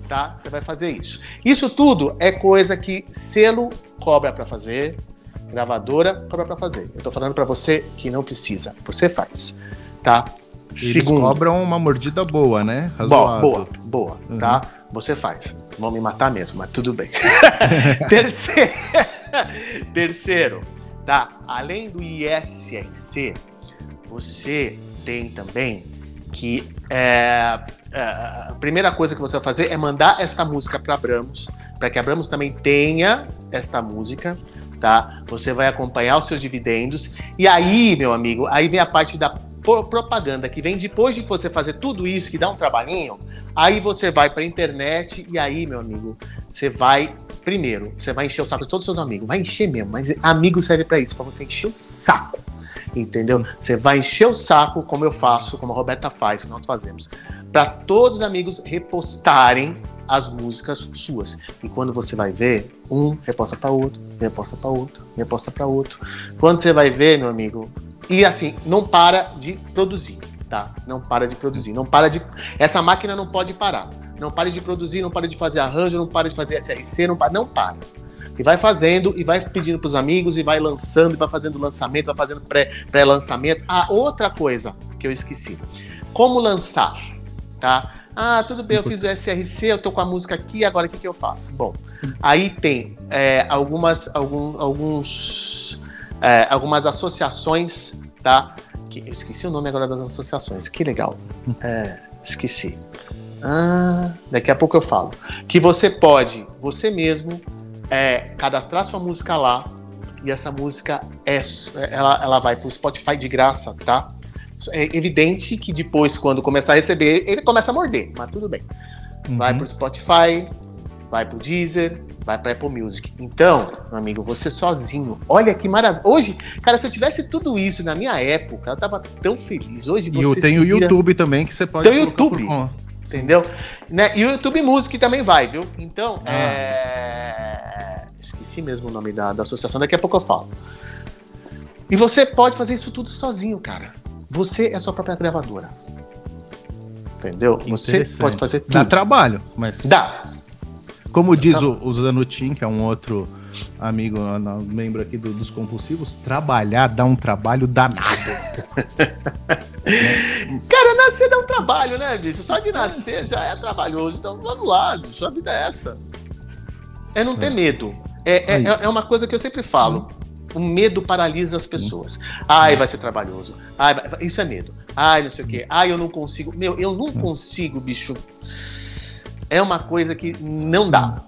Tá? Você vai fazer isso. Isso tudo é coisa que selo cobra para fazer, gravadora cobra para fazer. Eu tô falando para você que não precisa, você faz, tá? Eles Segundo, cobram uma mordida boa, né? Razoável. Boa, boa, boa, uhum. tá? Você faz. Vão me matar mesmo, mas tudo bem. Terceiro, terceiro, tá? Além do ISRC, você tem também que é, é, a primeira coisa que você vai fazer é mandar esta música para Abramos, para que Abramos também tenha esta música, tá? Você vai acompanhar os seus dividendos e aí, meu amigo, aí vem a parte da propaganda que vem depois de você fazer tudo isso, que dá um trabalhinho, aí você vai para a internet e aí, meu amigo, você vai primeiro, você vai encher o saco de todos os seus amigos, vai encher mesmo, mas amigo serve para isso, para você encher o saco. Entendeu? Você vai encher o saco, como eu faço, como a Roberta faz, nós fazemos, para todos os amigos repostarem as músicas suas. E quando você vai ver, um reposta para outro, reposta para outro, reposta para outro. Quando você vai ver, meu amigo, e assim, não para de produzir, tá? Não para de produzir, não para de. Essa máquina não pode parar. Não pare de produzir, não pare de fazer arranjo, não pare de fazer SRC, não para, não para. E vai fazendo, e vai pedindo para os amigos, e vai lançando, e vai fazendo lançamento, vai fazendo pré-lançamento. Pré ah, outra coisa que eu esqueci. Como lançar, tá? Ah, tudo bem, eu fiz o SRC, eu tô com a música aqui, agora o que, que eu faço? Bom, aí tem é, algumas, algum, alguns, é, algumas associações tá? Que, eu esqueci o nome agora das associações, que legal. É, esqueci. Ah, daqui a pouco eu falo. Que você pode, você mesmo, é, cadastrar sua música lá e essa música é, ela, ela vai pro Spotify de graça, tá? É evidente que depois, quando começar a receber, ele começa a morder, mas tudo bem. Uhum. Vai pro Spotify, vai pro Deezer, vai para Apple Music. Então, meu amigo, você sozinho. Olha que maravilha. Hoje, cara, se eu tivesse tudo isso na minha época, eu tava tão feliz. Hoje você E tem o vira... YouTube também que você pode Tem o YouTube. Entendeu? Né? E o YouTube Music também vai, viu? Então, ah. é... esqueci mesmo o nome da, da associação, daqui a pouco eu falo. E você pode fazer isso tudo sozinho, cara. Você é a sua própria gravadora. Entendeu? Você pode fazer tudo. Dá trabalho, mas. Dá. Como diz o, o Zanutin, que é um outro amigo, membro aqui do, dos compulsivos, trabalhar dá um trabalho danado. Cara, nascer dá um trabalho, né, bicho? Só de nascer já é trabalhoso. Então vamos lá, sua vida é essa. É não ter é. medo. É, é, é, uma coisa que eu sempre falo. O medo paralisa as pessoas. Ai, vai ser trabalhoso. Ai, vai... isso é medo. Ai, não sei o quê. Ai, eu não consigo. Meu, eu não consigo, bicho é uma coisa que não dá.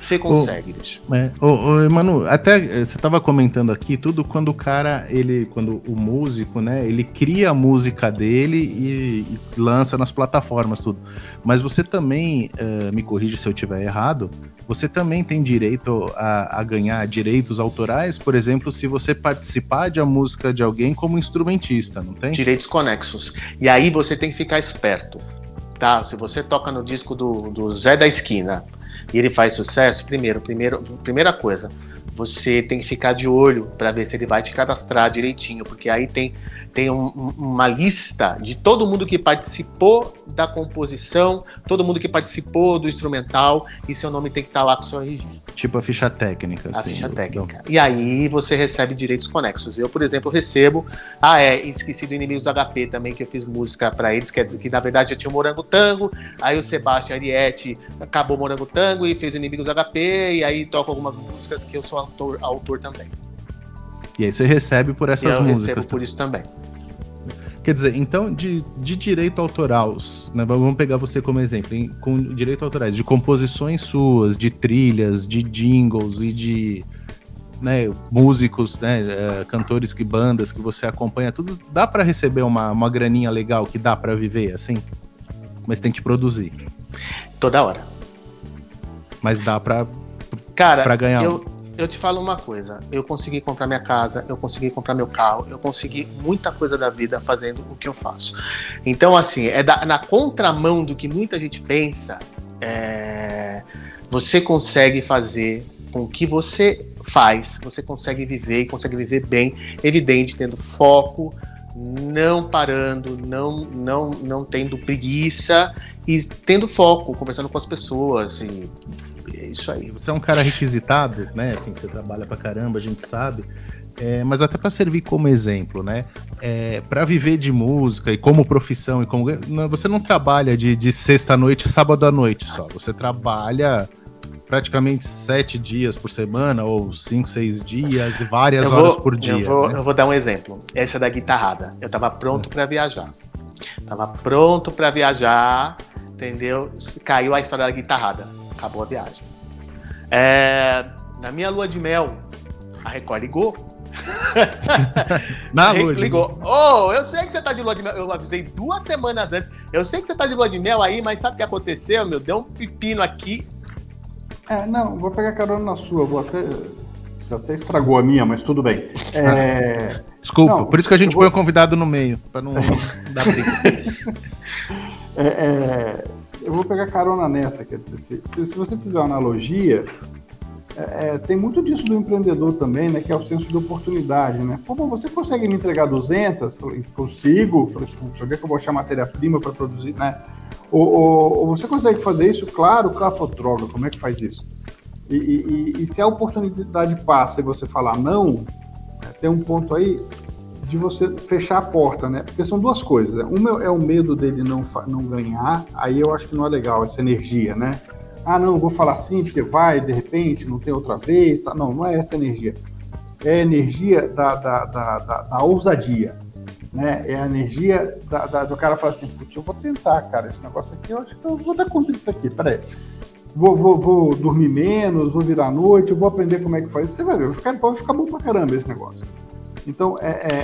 Você consegue, bicho. É, ô, Manu, até eh, você estava comentando aqui tudo quando o cara, ele, quando o músico, né, ele cria a música dele e, e lança nas plataformas, tudo. Mas você também, uh, me corrija se eu estiver errado, você também tem direito a, a, ganhar direitos autorais, por exemplo, se você participar de a música de alguém como instrumentista, não tem? Direitos conexos. E aí você tem que ficar esperto tá? Se você toca no disco do, do Zé da Esquina e ele faz sucesso, primeiro, primeiro primeira coisa, você tem que ficar de olho para ver se ele vai te cadastrar direitinho, porque aí tem, tem um, uma lista de todo mundo que participou da composição, todo mundo que participou do instrumental, e seu nome tem que estar tá lá com seu RG. Tipo a ficha técnica. A assim, ficha técnica. E aí você recebe direitos conexos. Eu, por exemplo, recebo. Ah, é, esqueci do Inimigos do HP também, que eu fiz música para eles, quer dizer que na verdade eu tinha o Morango Tango, aí o Sebastião Ariete acabou o Morango Tango e fez o Inimigos do HP, e aí toco algumas músicas que eu sou autor, autor também. E aí você recebe por essas eu músicas. Eu recebo por isso também. Quer dizer, então, de, de direito autoral, né, vamos pegar você como exemplo, com direito autorais, de composições suas, de trilhas, de jingles e de né, músicos, né, uh, cantores que bandas que você acompanha, tudo dá para receber uma, uma graninha legal que dá para viver assim? Mas tem que produzir. Toda hora. Mas dá para Cara, pra ganhar. Eu, eu te falo uma coisa, eu consegui comprar minha casa, eu consegui comprar meu carro, eu consegui muita coisa da vida fazendo o que eu faço. Então, assim, é da, na contramão do que muita gente pensa, é, você consegue fazer com o que você faz, você consegue viver e consegue viver bem, evidente, tendo foco, não parando, não, não, não tendo preguiça e tendo foco, conversando com as pessoas e é isso aí. Você é um cara requisitado, né? Assim, você trabalha pra caramba, a gente sabe. É, mas até para servir como exemplo, né? É, para viver de música e como profissão e como você não trabalha de, de sexta noite, sábado à noite só. Você trabalha praticamente sete dias por semana ou cinco, seis dias, várias vou, horas por dia. Eu vou, né? eu vou dar um exemplo. Essa é da guitarrada. Eu tava pronto é. para viajar. Tava pronto para viajar, entendeu? Caiu a história da guitarrada acabou a viagem. É, na minha lua de mel, a Record ligou. na lua de ligou. Oh, eu sei que você tá de lua de mel. Eu avisei duas semanas antes. Eu sei que você tá de lua de mel aí, mas sabe o que aconteceu, meu? Deu um pepino aqui. É, não, vou pegar carona na sua. Vou até. Você até estragou a minha, mas tudo bem. É... Desculpa, não, por isso que a gente vou... põe o convidado no meio, para não dar briga. É, é, eu vou pegar carona nessa, quer dizer, se, se, se você fizer uma analogia, é, é, tem muito disso do empreendedor também, né, que é o senso de oportunidade, né? Pô, você consegue me entregar 200? Consigo, falei, que eu vou achar matéria-prima para produzir, né? Ou, ou, ou, você consegue fazer isso? Claro, claro, droga, como é que faz isso? E, e, e, se a oportunidade passa e você falar não, é, tem um ponto aí, de você fechar a porta, né? Porque são duas coisas. Né? Uma é o medo dele não, não ganhar, aí eu acho que não é legal essa energia, né? Ah, não, vou falar sim, porque vai, de repente, não tem outra vez. Tá? Não, não é essa energia. É a energia da, da, da, da, da ousadia. Né? É a energia da, da, do cara falar assim, putz, eu vou tentar, cara, esse negócio aqui, eu acho que eu vou dar conta disso aqui, peraí. Vou, vou, vou dormir menos, vou virar à noite, vou aprender como é que faz. Você vai ver, vai ficar, vai ficar bom pra caramba esse negócio. Então, é, é,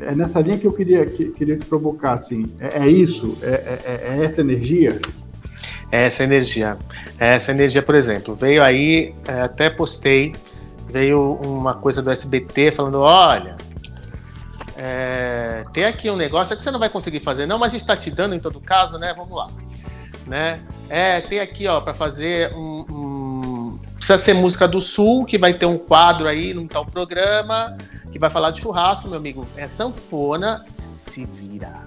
é, é, nessa linha que eu queria, que, queria te provocar, assim, é, é isso? É, é, é, essa energia? É essa energia. Essa energia, por exemplo, veio aí, até postei, veio uma coisa do SBT falando, olha, é, tem aqui um negócio que você não vai conseguir fazer, não, mas a gente está te dando em todo caso, né? Vamos lá. Né? É, tem aqui, ó, para fazer um Precisa ser música do Sul, que vai ter um quadro aí num tal programa, que vai falar de churrasco, meu amigo. É sanfona, se vira.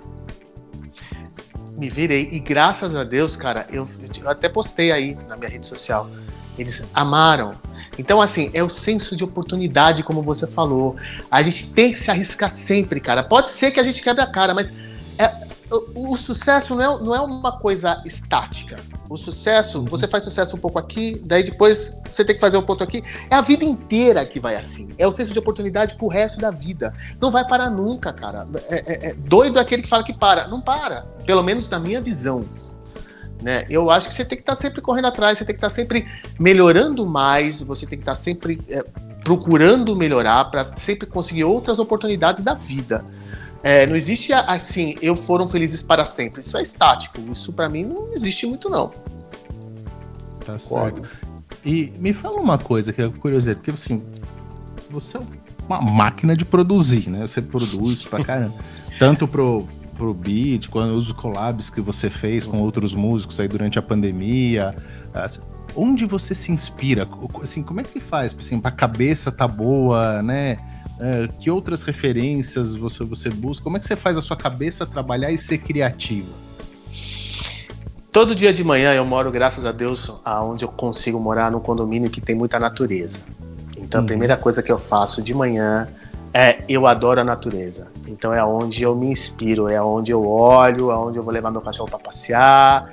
Me virei. E graças a Deus, cara, eu, eu até postei aí na minha rede social. Eles amaram. Então, assim, é o senso de oportunidade, como você falou. A gente tem que se arriscar sempre, cara. Pode ser que a gente quebre a cara, mas é, o, o, sucesso não é, não é uma coisa estática. O sucesso, você faz sucesso um pouco aqui, daí depois você tem que fazer um ponto aqui. É a vida inteira que vai assim. É o senso de oportunidade pro resto da vida. Não vai parar nunca, cara. É, é, é doido aquele que fala que para. Não para. Pelo menos na minha visão. Né? Eu acho que você tem que estar tá sempre correndo atrás, você tem que estar tá sempre melhorando mais, você tem que estar tá sempre é, procurando melhorar para sempre conseguir outras oportunidades da vida. É, não existe assim, eu foram felizes para sempre. Isso é estático. Isso para mim não existe muito, não. Tá certo. E me fala uma coisa que é curiosidade, porque assim, você é uma máquina de produzir, né? Você produz pra caramba. Tanto pro, pro beat, quando os collabs que você fez com outros músicos aí durante a pandemia, onde você se inspira? Assim, como é que faz assim, pra cabeça tá boa, né? Uh, que outras referências você, você busca? Como é que você faz a sua cabeça trabalhar e ser criativa? Todo dia de manhã eu moro, graças a Deus, aonde eu consigo morar num condomínio que tem muita natureza. Então a uhum. primeira coisa que eu faço de manhã é eu adoro a natureza. Então é onde eu me inspiro, é onde eu olho, é onde eu vou levar meu cachorro para passear,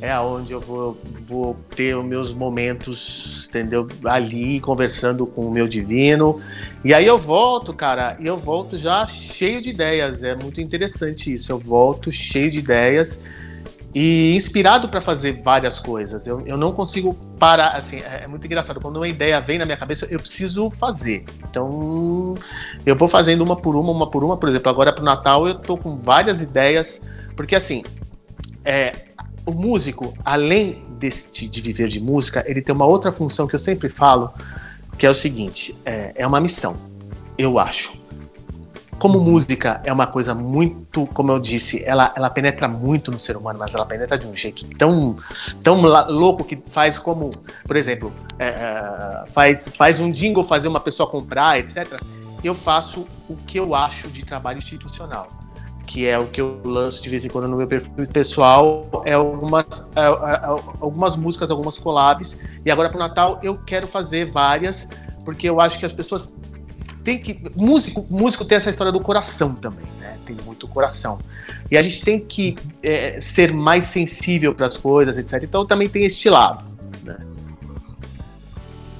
é onde eu vou, vou ter os meus momentos, entendeu? Ali conversando com o meu divino. E aí eu volto, cara, e eu volto já cheio de ideias. É muito interessante isso. Eu volto cheio de ideias e inspirado para fazer várias coisas. Eu, eu não consigo parar, assim, é, é, muito engraçado. Quando uma ideia vem na minha cabeça, eu preciso fazer. Então, eu vou fazendo uma por uma, uma por uma. Por exemplo, agora para o Natal eu tô com várias ideias, porque assim, é, o músico, além deste de viver de música, ele tem uma outra função que eu sempre falo, que é o seguinte: é, é uma missão, eu acho. Como música é uma coisa muito, como eu disse, ela, ela penetra muito no ser humano, mas ela penetra de um jeito tão, tão louco que faz como, por exemplo, é, é, faz, faz um jingle fazer uma pessoa comprar, etc. Eu faço o que eu acho de trabalho institucional que é o que eu lanço de vez em quando no meu perfil pessoal, é algumas, é, é, é algumas músicas, algumas collabs. E agora pro Natal eu quero fazer várias, porque eu acho que as pessoas têm que. Músico, músico tem essa história do coração também, né? Tem muito coração. E a gente tem que é, ser mais sensível para as coisas, etc. Então também tem este lado. Né?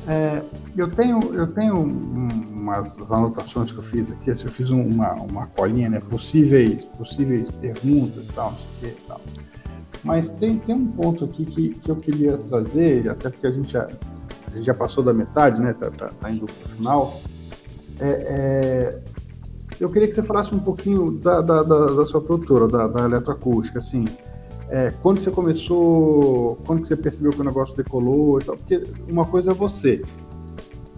É, eu tenho, eu tenho umas anotações que eu fiz aqui, eu fiz uma, uma colinha, né? Possíveis, possíveis perguntas tal, não sei o que tal. Mas tem, tem um ponto aqui que, que eu queria trazer, até porque a gente já, a gente já passou da metade, né? Tá, tá, tá indo para o final. É, é, eu queria que você falasse um pouquinho da, da, da, da sua produtora, da, da eletroacústica, assim. É, quando você começou, quando você percebeu que o negócio decolou e tal, porque uma coisa é você,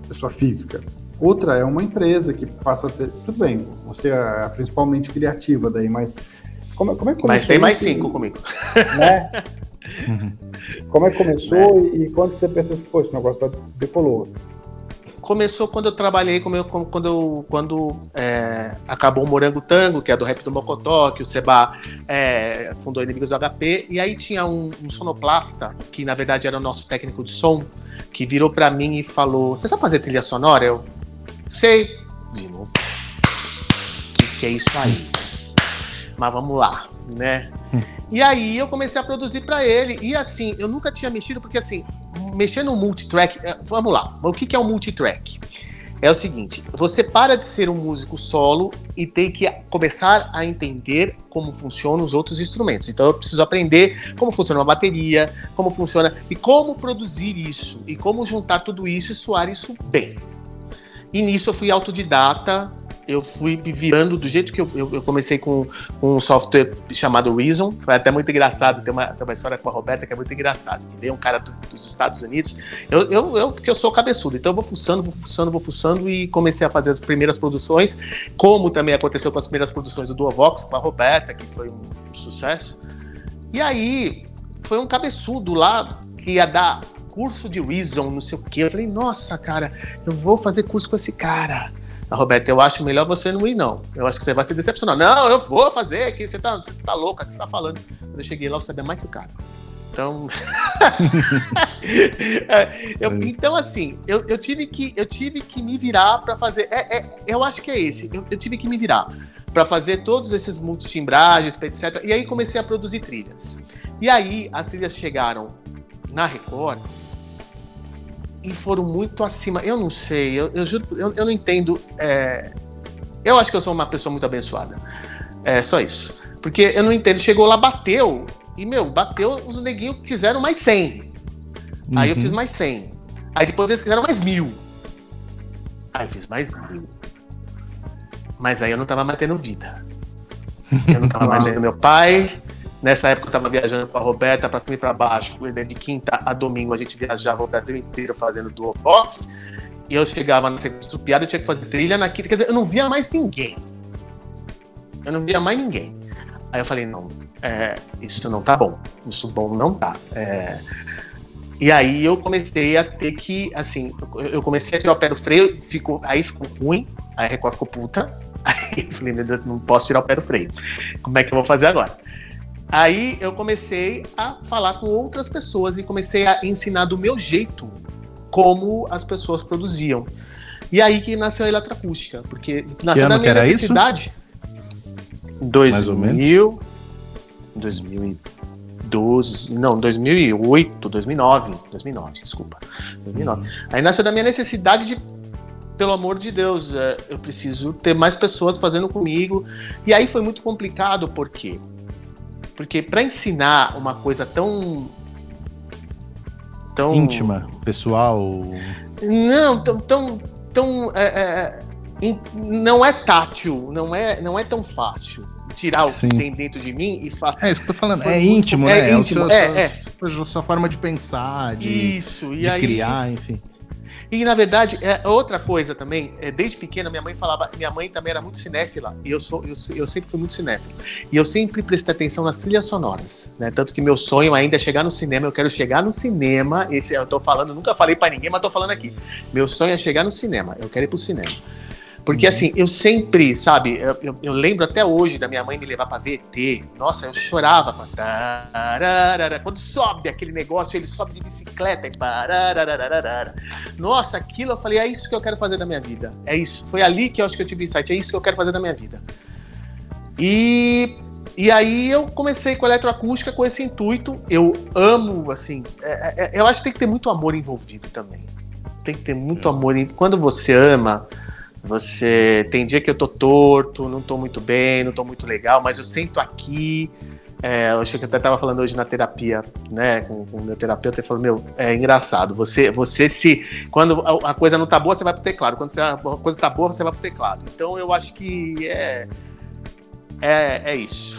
pessoa física, outra é uma empresa que passa a ter, tudo bem, você é principalmente criativa daí, mas como, como é que começou? Mas tem mais cinco comigo. Né? como é que começou é. E, e, quando você percebeu que, pô, esse negócio decolou? Começou quando eu trabalhei, eu, quando, eu, quando é, acabou o Morango Tango, que é do rap do Mocotó, que o Seba é, fundou Inimigos do HP, e aí tinha um, um, sonoplasta, que na verdade era o nosso técnico de som, que virou para mim e falou: Você sabe fazer trilha sonora? Eu sei. Que, que é isso aí? Mas vamos lá, né? Hum. E aí eu comecei a produzir para ele. E assim, eu nunca tinha mexido, porque assim, mexer no multitrack. É, vamos lá, o que, que é um multitrack? É o seguinte: você para de ser um músico solo e tem que começar a entender como funcionam os outros instrumentos. Então eu preciso aprender como funciona uma bateria, como funciona e como produzir isso e como juntar tudo isso e soar isso bem. E nisso eu fui autodidata, eu fui me virando do jeito que eu, eu, comecei com, com um software chamado Reason. Foi até muito engraçado. Tem uma, tem uma história com a Roberta que é muito engraçado. Que veio um cara do, dos Estados Unidos. Eu, eu, eu, porque eu sou cabeçudo, então eu vou fuçando, vou fuçando, vou fuçando e comecei a fazer as primeiras produções. Como também aconteceu com as primeiras produções do Duovox com a Roberta, que foi um, um sucesso. E aí, foi um cabeçudo lá que ia dar curso de Reason, não sei o quê. Eu falei, nossa, cara, eu vou fazer curso com esse cara. Roberta, eu acho melhor você não ir, não. Eu acho que você vai se decepcionar. Não, eu vou fazer, que você tá, você tá louca, o que você tá falando? Quando eu cheguei lá, eu sabia mais que o cara. Então. É, eu, então, assim, eu, eu, tive que, eu tive que me virar para fazer. É, é, eu acho que é esse. Eu, eu tive que me virar para fazer todos esses multitimbragens, etc. E aí comecei a produzir trilhas. E aí as trilhas chegaram na Record e foram muito acima. Eu não sei, eu, eu juro, eu, eu não entendo. É... Eu acho que eu sou uma pessoa muito abençoada. É só isso. Porque eu não entendo. Chegou lá, bateu. E, meu, bateu, os neguinhos quiseram mais 100. Uhum. Aí eu uhum. fiz mais 100. Aí depois eles quiseram mais mil. Aí eu fiz mais mil. Mas aí eu não tava mantendo vida. Eu não tava mais vendo meu pai, Nessa época eu estava viajando com a Roberta para cima e para baixo, de quinta a domingo a gente viajava o Brasil inteiro fazendo dual box. E eu chegava na sequência do piada, eu tinha que fazer trilha na quinta. Quer dizer, eu não via mais ninguém. Eu não via mais ninguém. Aí eu falei, não, é, isso não tá bom. Isso bom não tá. É, e aí eu comecei a ter que, assim, eu comecei a tirar o pé do freio, ficou, aí ficou ruim, aí a Record ficou puta. Aí eu falei, meu Deus, não posso tirar o pé do freio. Como é que eu vou fazer agora? Aí eu comecei a falar com outras pessoas e comecei a ensinar do meu jeito como as pessoas produziam. E aí que nasceu a Eletroacústica, porque nasceu na minha necessidade. Isso? 2000, 2012, não, 2008, 2009, 2009, desculpa, 2009. Uhum. Aí nasceu da minha necessidade de, pelo amor de Deus, é, eu preciso ter mais pessoas fazendo comigo. E aí foi muito complicado, por quê? Porque para ensinar uma coisa tão tão íntima, pessoal, não, tão tão, tão é, é, não é tátil, não é não é tão fácil tirar o Sim. que tem dentro de mim e falar. É isso que eu tô falando. É íntimo, é né? É, íntimo, é, seu, é, é. Sua, sua, forma de pensar, de, isso, de aí, criar, enfim. E na verdade, é outra coisa também, é, desde pequena minha mãe falava, minha mãe também era muito cinéfila, e eu sou eu, eu sempre fui muito cinéfilo. E eu sempre prestei atenção nas trilhas sonoras, né? Tanto que meu sonho ainda é chegar no cinema, eu quero chegar no cinema, esse eu tô falando, nunca falei para ninguém, mas tô falando aqui. Meu sonho é chegar no cinema, eu quero ir pro cinema. Porque uhum. assim, eu sempre, sabe, eu, eu, eu, lembro até hoje da minha mãe me levar pra ver ET. Nossa, eu chorava. Quando sobe aquele negócio, ele sobe de bicicleta e Nossa, aquilo eu falei, é isso que eu quero fazer da minha vida. É isso. Foi ali que eu acho que eu tive insight, é isso que eu quero fazer da minha vida. E e aí eu comecei com a eletroacústica com esse intuito. Eu amo, assim, é, é, eu acho que tem que ter muito amor envolvido também. Tem que ter muito é. amor. Quando você ama, você tem dia que eu tô torto, não tô muito bem, não tô muito legal, mas eu sento aqui. É, eu acho que eu até tava falando hoje na terapia, né, com, com o meu terapeuta, ele falou, meu, é engraçado, você, você se, quando a, a, coisa não tá boa, você vai pro teclado, quando você, a coisa tá boa, você vai pro teclado. Então eu acho que é, é, é isso.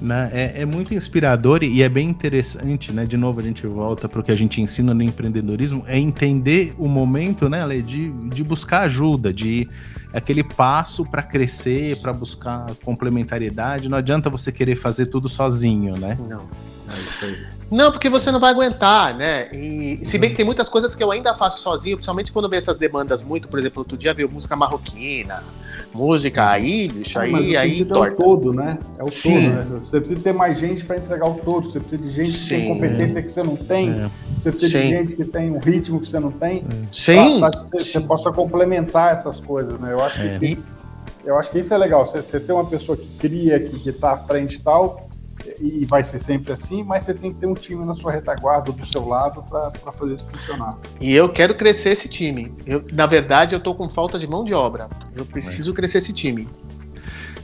Né? É, é, muito inspirador e é bem interessante, né? De novo, a gente volta para o que a gente ensina no empreendedorismo, é entender o momento, né, Ale, de, de buscar ajuda, de aquele passo para crescer, para buscar complementariedade. Não adianta você querer fazer tudo sozinho, né? Não. É. Não, porque você não vai aguentar, né? E se bem que tem muitas coisas que eu ainda faço sozinho, principalmente quando vê essas demandas muito, por exemplo, outro dia veio música marroquina, música aí, bicho, aí, Mas aí torta. É o todo, né? É o Sim. todo, né? Você precisa ter mais gente para entregar o todo, você precisa de gente Sim. que tem competência que você não tem, é. você precisa Sim. de gente que tem um ritmo que você não tem. Sim. Pra, pra que você, você, possa complementar essas coisas, né? Eu acho que, é. eu acho que isso é legal, você, você ter uma pessoa que cria, que, que tá à frente e tal, e vai ser sempre assim, mas você tem que ter um time na sua retaguarda, do seu lado, para fazer isso funcionar. E eu quero crescer esse time. Eu, na verdade, eu estou com falta de mão de obra. Eu preciso é. crescer esse time.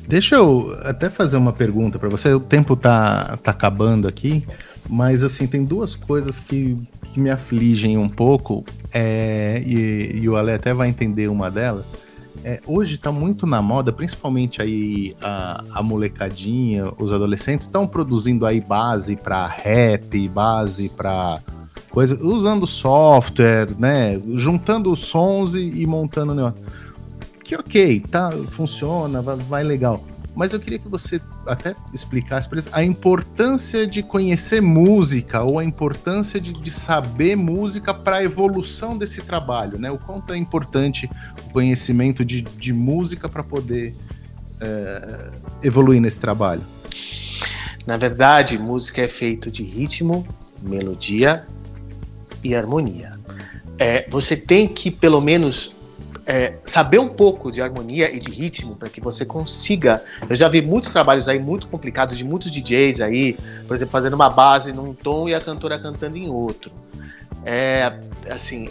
Deixa eu até fazer uma pergunta para você. O tempo tá, tá acabando aqui, mas assim, tem duas coisas que, que me afligem um pouco, é, e, e o Ale até vai entender uma delas é, hoje está muito na moda, principalmente aí a, a molecadinha, os adolescentes estão produzindo aí base para rap, base para coisa, usando software, né, juntando sons e, e montando negócio. Que ok, tá, funciona, vai, vai legal mas eu queria que você até explicasse para eles a importância de conhecer música ou a importância de, de saber música para a evolução desse trabalho, né? O quanto é importante o conhecimento de, de música para poder é, evoluir nesse trabalho. Na verdade, música é feito de ritmo, melodia e harmonia. É, você tem que pelo menos é, saber um pouco de harmonia e de ritmo para que você consiga. Eu já vi muitos trabalhos aí muito complicados de muitos DJs aí, por exemplo, fazendo uma base num tom e a cantora cantando em outro. É assim,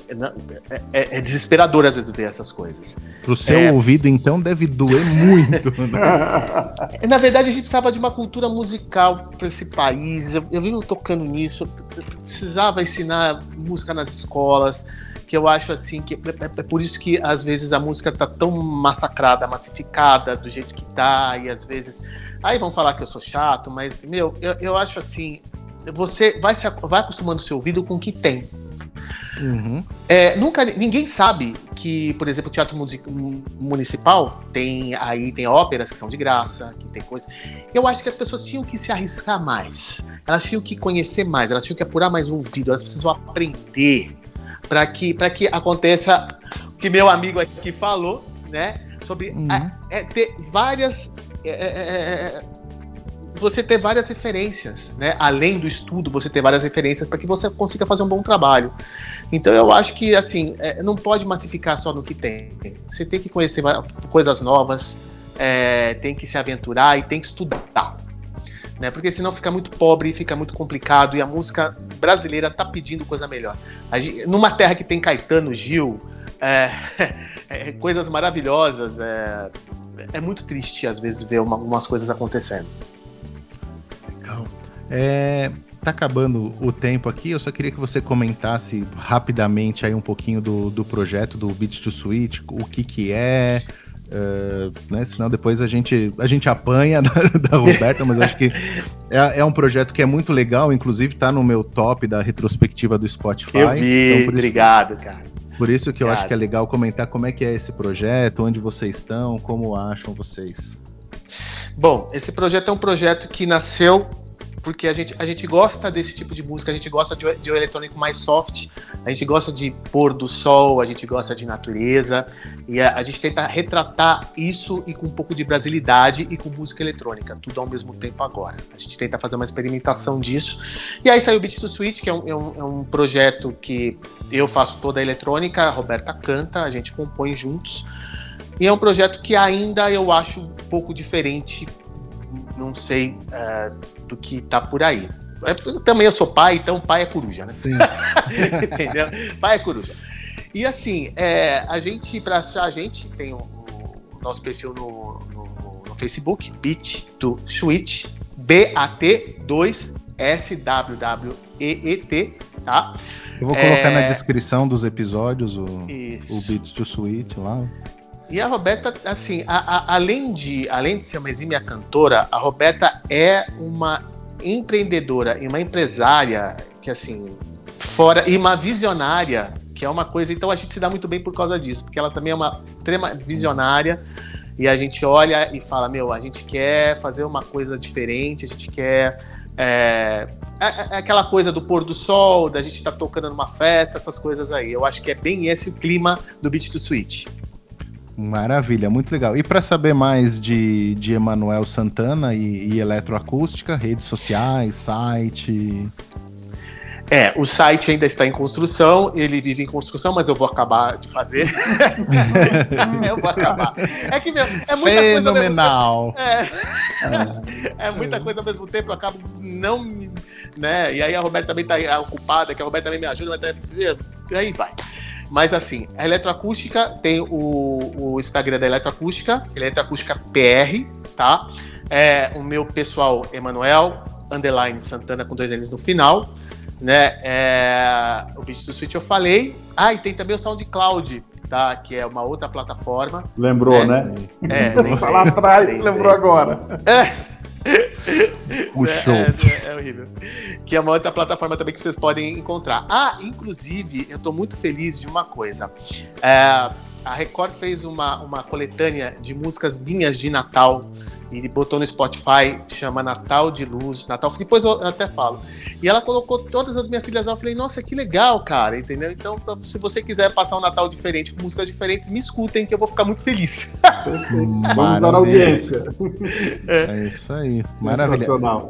é, é, é desesperador às vezes ver essas coisas. Pro seu é... ouvido, então, deve doer muito. Né? Na verdade, a gente precisava de uma cultura musical para esse país. Eu, eu vivo tocando nisso. Eu precisava ensinar música nas escolas que eu acho assim que é, é, por isso que às vezes a música tá tão massacrada, massificada do jeito que tá e às vezes aí vão falar que eu sou chato, mas meu, eu, eu acho assim, você vai se vai acostumando o seu ouvido com o que tem. Uhum. É, nunca ninguém sabe que, por exemplo, o teatro municipal tem aí tem óperas que são de graça, que tem coisa. Eu acho que as pessoas tinham que se arriscar mais. Elas tinham que conhecer mais, elas tinham que apurar mais o ouvido, elas precisam aprender para que para que aconteça o que meu amigo aqui falou, né? Sobre uhum. a, é, ter várias é, é, é, é você ter várias referências, né? Além do estudo, você ter várias referências para que você consiga fazer um bom trabalho. Então eu acho que assim não pode massificar só no que tem. Você tem que conhecer coisas novas, é, tem que se aventurar e tem que estudar. Né? Porque senão fica muito pobre, fica muito complicado e a música brasileira tá pedindo coisa melhor. Gente, numa terra que tem Caetano, Gil, é, é, coisas maravilhosas, é, é, muito triste às vezes ver uma, umas coisas acontecendo. Legal. É, tá acabando o tempo aqui, eu só queria que você comentasse rapidamente aí um pouquinho do, do projeto do Beat to Switch, o que que é, uh, né? Senão depois a gente, a gente apanha da, da Roberta, mas eu acho que é, é, um projeto que é muito legal, inclusive tá no meu top da retrospectiva do Spotify. Eu vi, então, obrigado, isso, cara. Por isso que eu acho que é legal comentar como é que é esse projeto, onde vocês estão, como acham vocês. Bom, esse projeto é um projeto que nasceu porque a gente, a gente gosta desse tipo de música, a gente gosta de, de um eletrônico mais soft, a gente gosta de pôr do sol, a gente gosta de natureza, e a, a, gente tenta retratar isso e com um pouco de brasilidade e com música eletrônica, tudo ao mesmo tempo agora. A gente tenta fazer uma experimentação disso. E aí saiu o Beat to Switch, que é um, é um, é um projeto que eu faço toda a eletrônica, a Roberta canta, a gente compõe juntos. E é um projeto que ainda eu acho um pouco diferente, não sei. Uh, do que tá por aí. também eu sou pai, então pai é coruja, né? Sim. Entendeu? Pai é coruja. E assim, é, a gente, para achar a gente, tem o, o nosso perfil no, no, no Facebook, bit to switch, B-A-T-2-S-W-W-E-E-T, tá? Eu vou colocar é... na descrição dos episódios o, o Beat to Switch lá. E a Roberta, assim, a, a, além, de, além de ser uma exímia cantora, a Roberta é uma empreendedora e uma empresária que, assim, fora. e uma visionária, que é uma coisa. Então a gente se dá muito bem por causa disso, porque ela também é uma extrema visionária. E a gente olha e fala: Meu, a gente quer fazer uma coisa diferente, a gente quer. É, é, é aquela coisa do pôr do sol, da gente estar tá tocando numa festa, essas coisas aí. Eu acho que é bem esse o clima do Beat to Switch. Maravilha, muito legal. E para saber mais de, de Emanuel Santana e, e eletroacústica, redes sociais, site. É, o site ainda está em construção, ele vive em construção, mas eu vou acabar de fazer. eu vou acabar. É que meu, é muita Fenomenal. coisa. É, é muita coisa ao mesmo tempo, eu acabo não. Né? E aí a Roberta também está ocupada, que a Roberta também me ajuda, mas e aí vai. Mas assim, a eletroacústica tem o, o Instagram da eletroacústica, eletroacústica PR, tá? É, o meu pessoal, Emanuel, underline Santana com dois N's no final, né? É, o vídeo do Switch eu falei. Ah, e tem também o SoundCloud, tá? Que é uma outra plataforma. Lembrou, né? É, lembrei, falar atrás, lembrou agora. É. Puxou. É, é, é, horrível. Que é uma outra plataforma também que vocês podem encontrar. Ah, inclusive, eu tô muito feliz de uma coisa. É, a Record fez uma, uma coletânea de músicas minhas de Natal e botou no Spotify, chama Natal de Luz, Natal, depois eu até falo. E ela colocou todas as minhas trilhas, eu falei, nossa, que legal, cara, entendeu? Então, se você quiser passar um Natal diferente, com músicas diferentes, me escutem que eu vou ficar muito feliz. Vamos dar audiência. É. é isso aí, maravilha.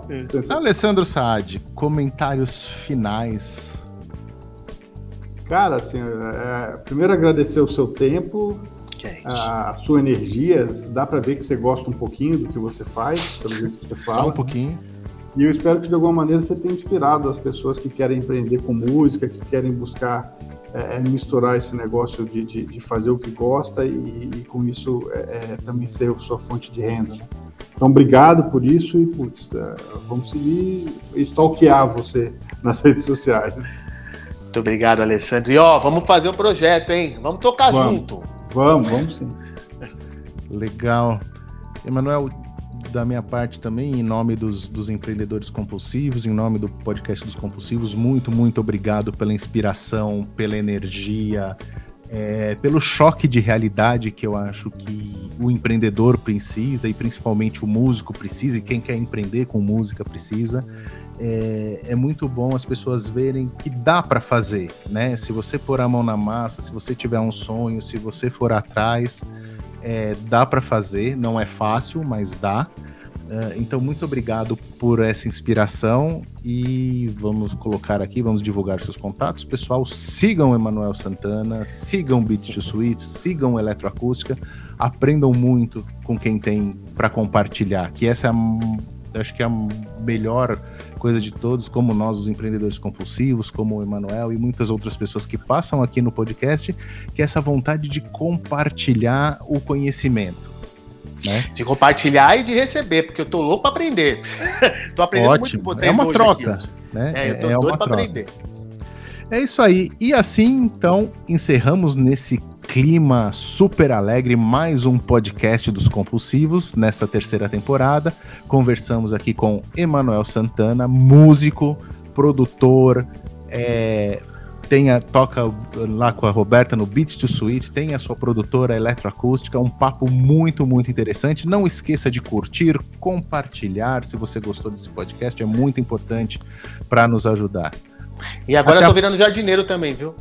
É. Alessandro Saad, comentários finais Cara, assim, é, primeiro agradecer o seu tempo, a, a sua energia. Dá para ver que você gosta um pouquinho do que você faz, pelo jeito que você fala. Só um pouquinho. E eu espero que de alguma maneira você tenha inspirado as pessoas que querem empreender com música, que querem buscar é, é misturar esse negócio de, de, de, fazer o que gosta e, e com isso é, é, também ser sua fonte de renda. Né? Então, obrigado por isso e putz, é, vamos seguir stalkear você nas redes sociais. Muito obrigado, Alessandro. E ó, vamos fazer o um projeto, hein? Vamos tocar vamos. junto. Vamos, vamos sim. Legal. Emanuel, da minha parte também, em nome dos, dos empreendedores compulsivos, em nome do podcast dos compulsivos, muito, muito obrigado pela inspiração, pela energia, é, pelo choque de realidade que eu acho que o empreendedor precisa e principalmente o músico precisa e quem quer empreender com música precisa. É, é muito bom as pessoas verem que dá para fazer, né? Se você pôr a mão na massa, se você tiver um sonho, se você for atrás, é, dá para fazer. Não é fácil, mas dá. Uh, então, muito obrigado por essa inspiração e vamos colocar aqui, vamos divulgar seus contatos. Pessoal, sigam Emanuel Santana, sigam Beat to Suite, sigam Eletroacústica, aprendam muito com quem tem para compartilhar, que essa é a, acho que é a melhor coisa de todos, como nós, os empreendedores compulsivos, como o Emanuel e muitas outras pessoas que passam aqui no podcast, que é essa vontade de compartilhar o conhecimento né? De compartilhar e de receber, porque eu tô louco para aprender. tô aprendendo Ótimo. muito com vocês. É uma troca, aqui, né? É, eu tô é doido para aprender. É isso aí. E assim, então, encerramos nesse clima super alegre mais um podcast dos compulsivos nessa terceira temporada. Conversamos aqui com Emanuel Santana, músico, produtor, é, tem a, toca lá com a Roberta no Beat to Suite, tem a sua produtora eletroacústica, um papo muito, muito interessante. Não esqueça de curtir, compartilhar se você gostou desse podcast, é muito importante para nos ajudar. E agora Até eu tô virando jardineiro também, viu?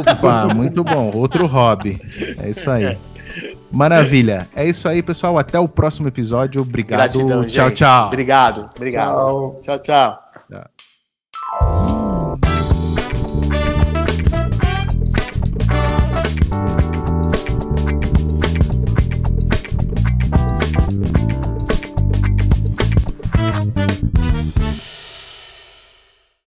Opa, muito bom. Outro hobby. É isso aí. Maravilha. É isso aí, pessoal. Até o próximo episódio. Obrigado. Gratidão, tchau, gente. tchau. Obrigado. Obrigado. Tchau, tchau. tchau.